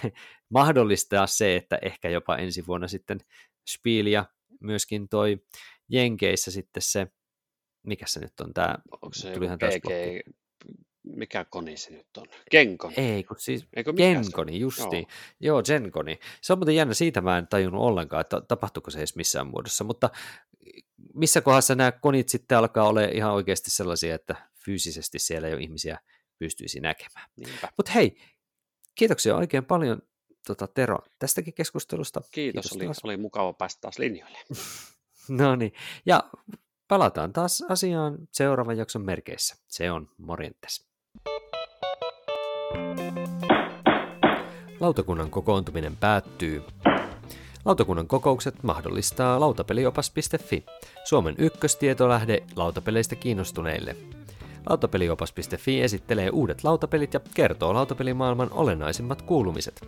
mahdollistaa se, että ehkä jopa ensi vuonna sitten Spiel ja myöskin toi Jenkeissä sitten se, mikä se nyt on tämä? Onko se PG, mikä koni se nyt on? Genkoni. Ei, kun siis Eikö Genkoni, justi. Joo. Joo, Genkoni. Se on muuten jännä, siitä mä en tajunnut ollenkaan, että tapahtuuko se edes missään muodossa, mutta missä kohdassa nämä konit sitten alkaa olla ihan oikeasti sellaisia, että fyysisesti siellä jo ihmisiä pystyisi näkemään. Mutta hei, kiitoksia oikein paljon tota, Tero tästäkin keskustelusta. Kiitos, Kiitos oli, oli mukava päästä taas linjoille. no niin, ja palataan taas asiaan seuraavan jakson merkeissä. Se on morjentes. Lautakunnan kokoontuminen päättyy. Lautakunnan kokoukset mahdollistaa lautapeliopas.fi, Suomen ykköstietolähde lautapeleistä kiinnostuneille. Lautapeliopas.fi esittelee uudet lautapelit ja kertoo lautapelimaailman olennaisimmat kuulumiset.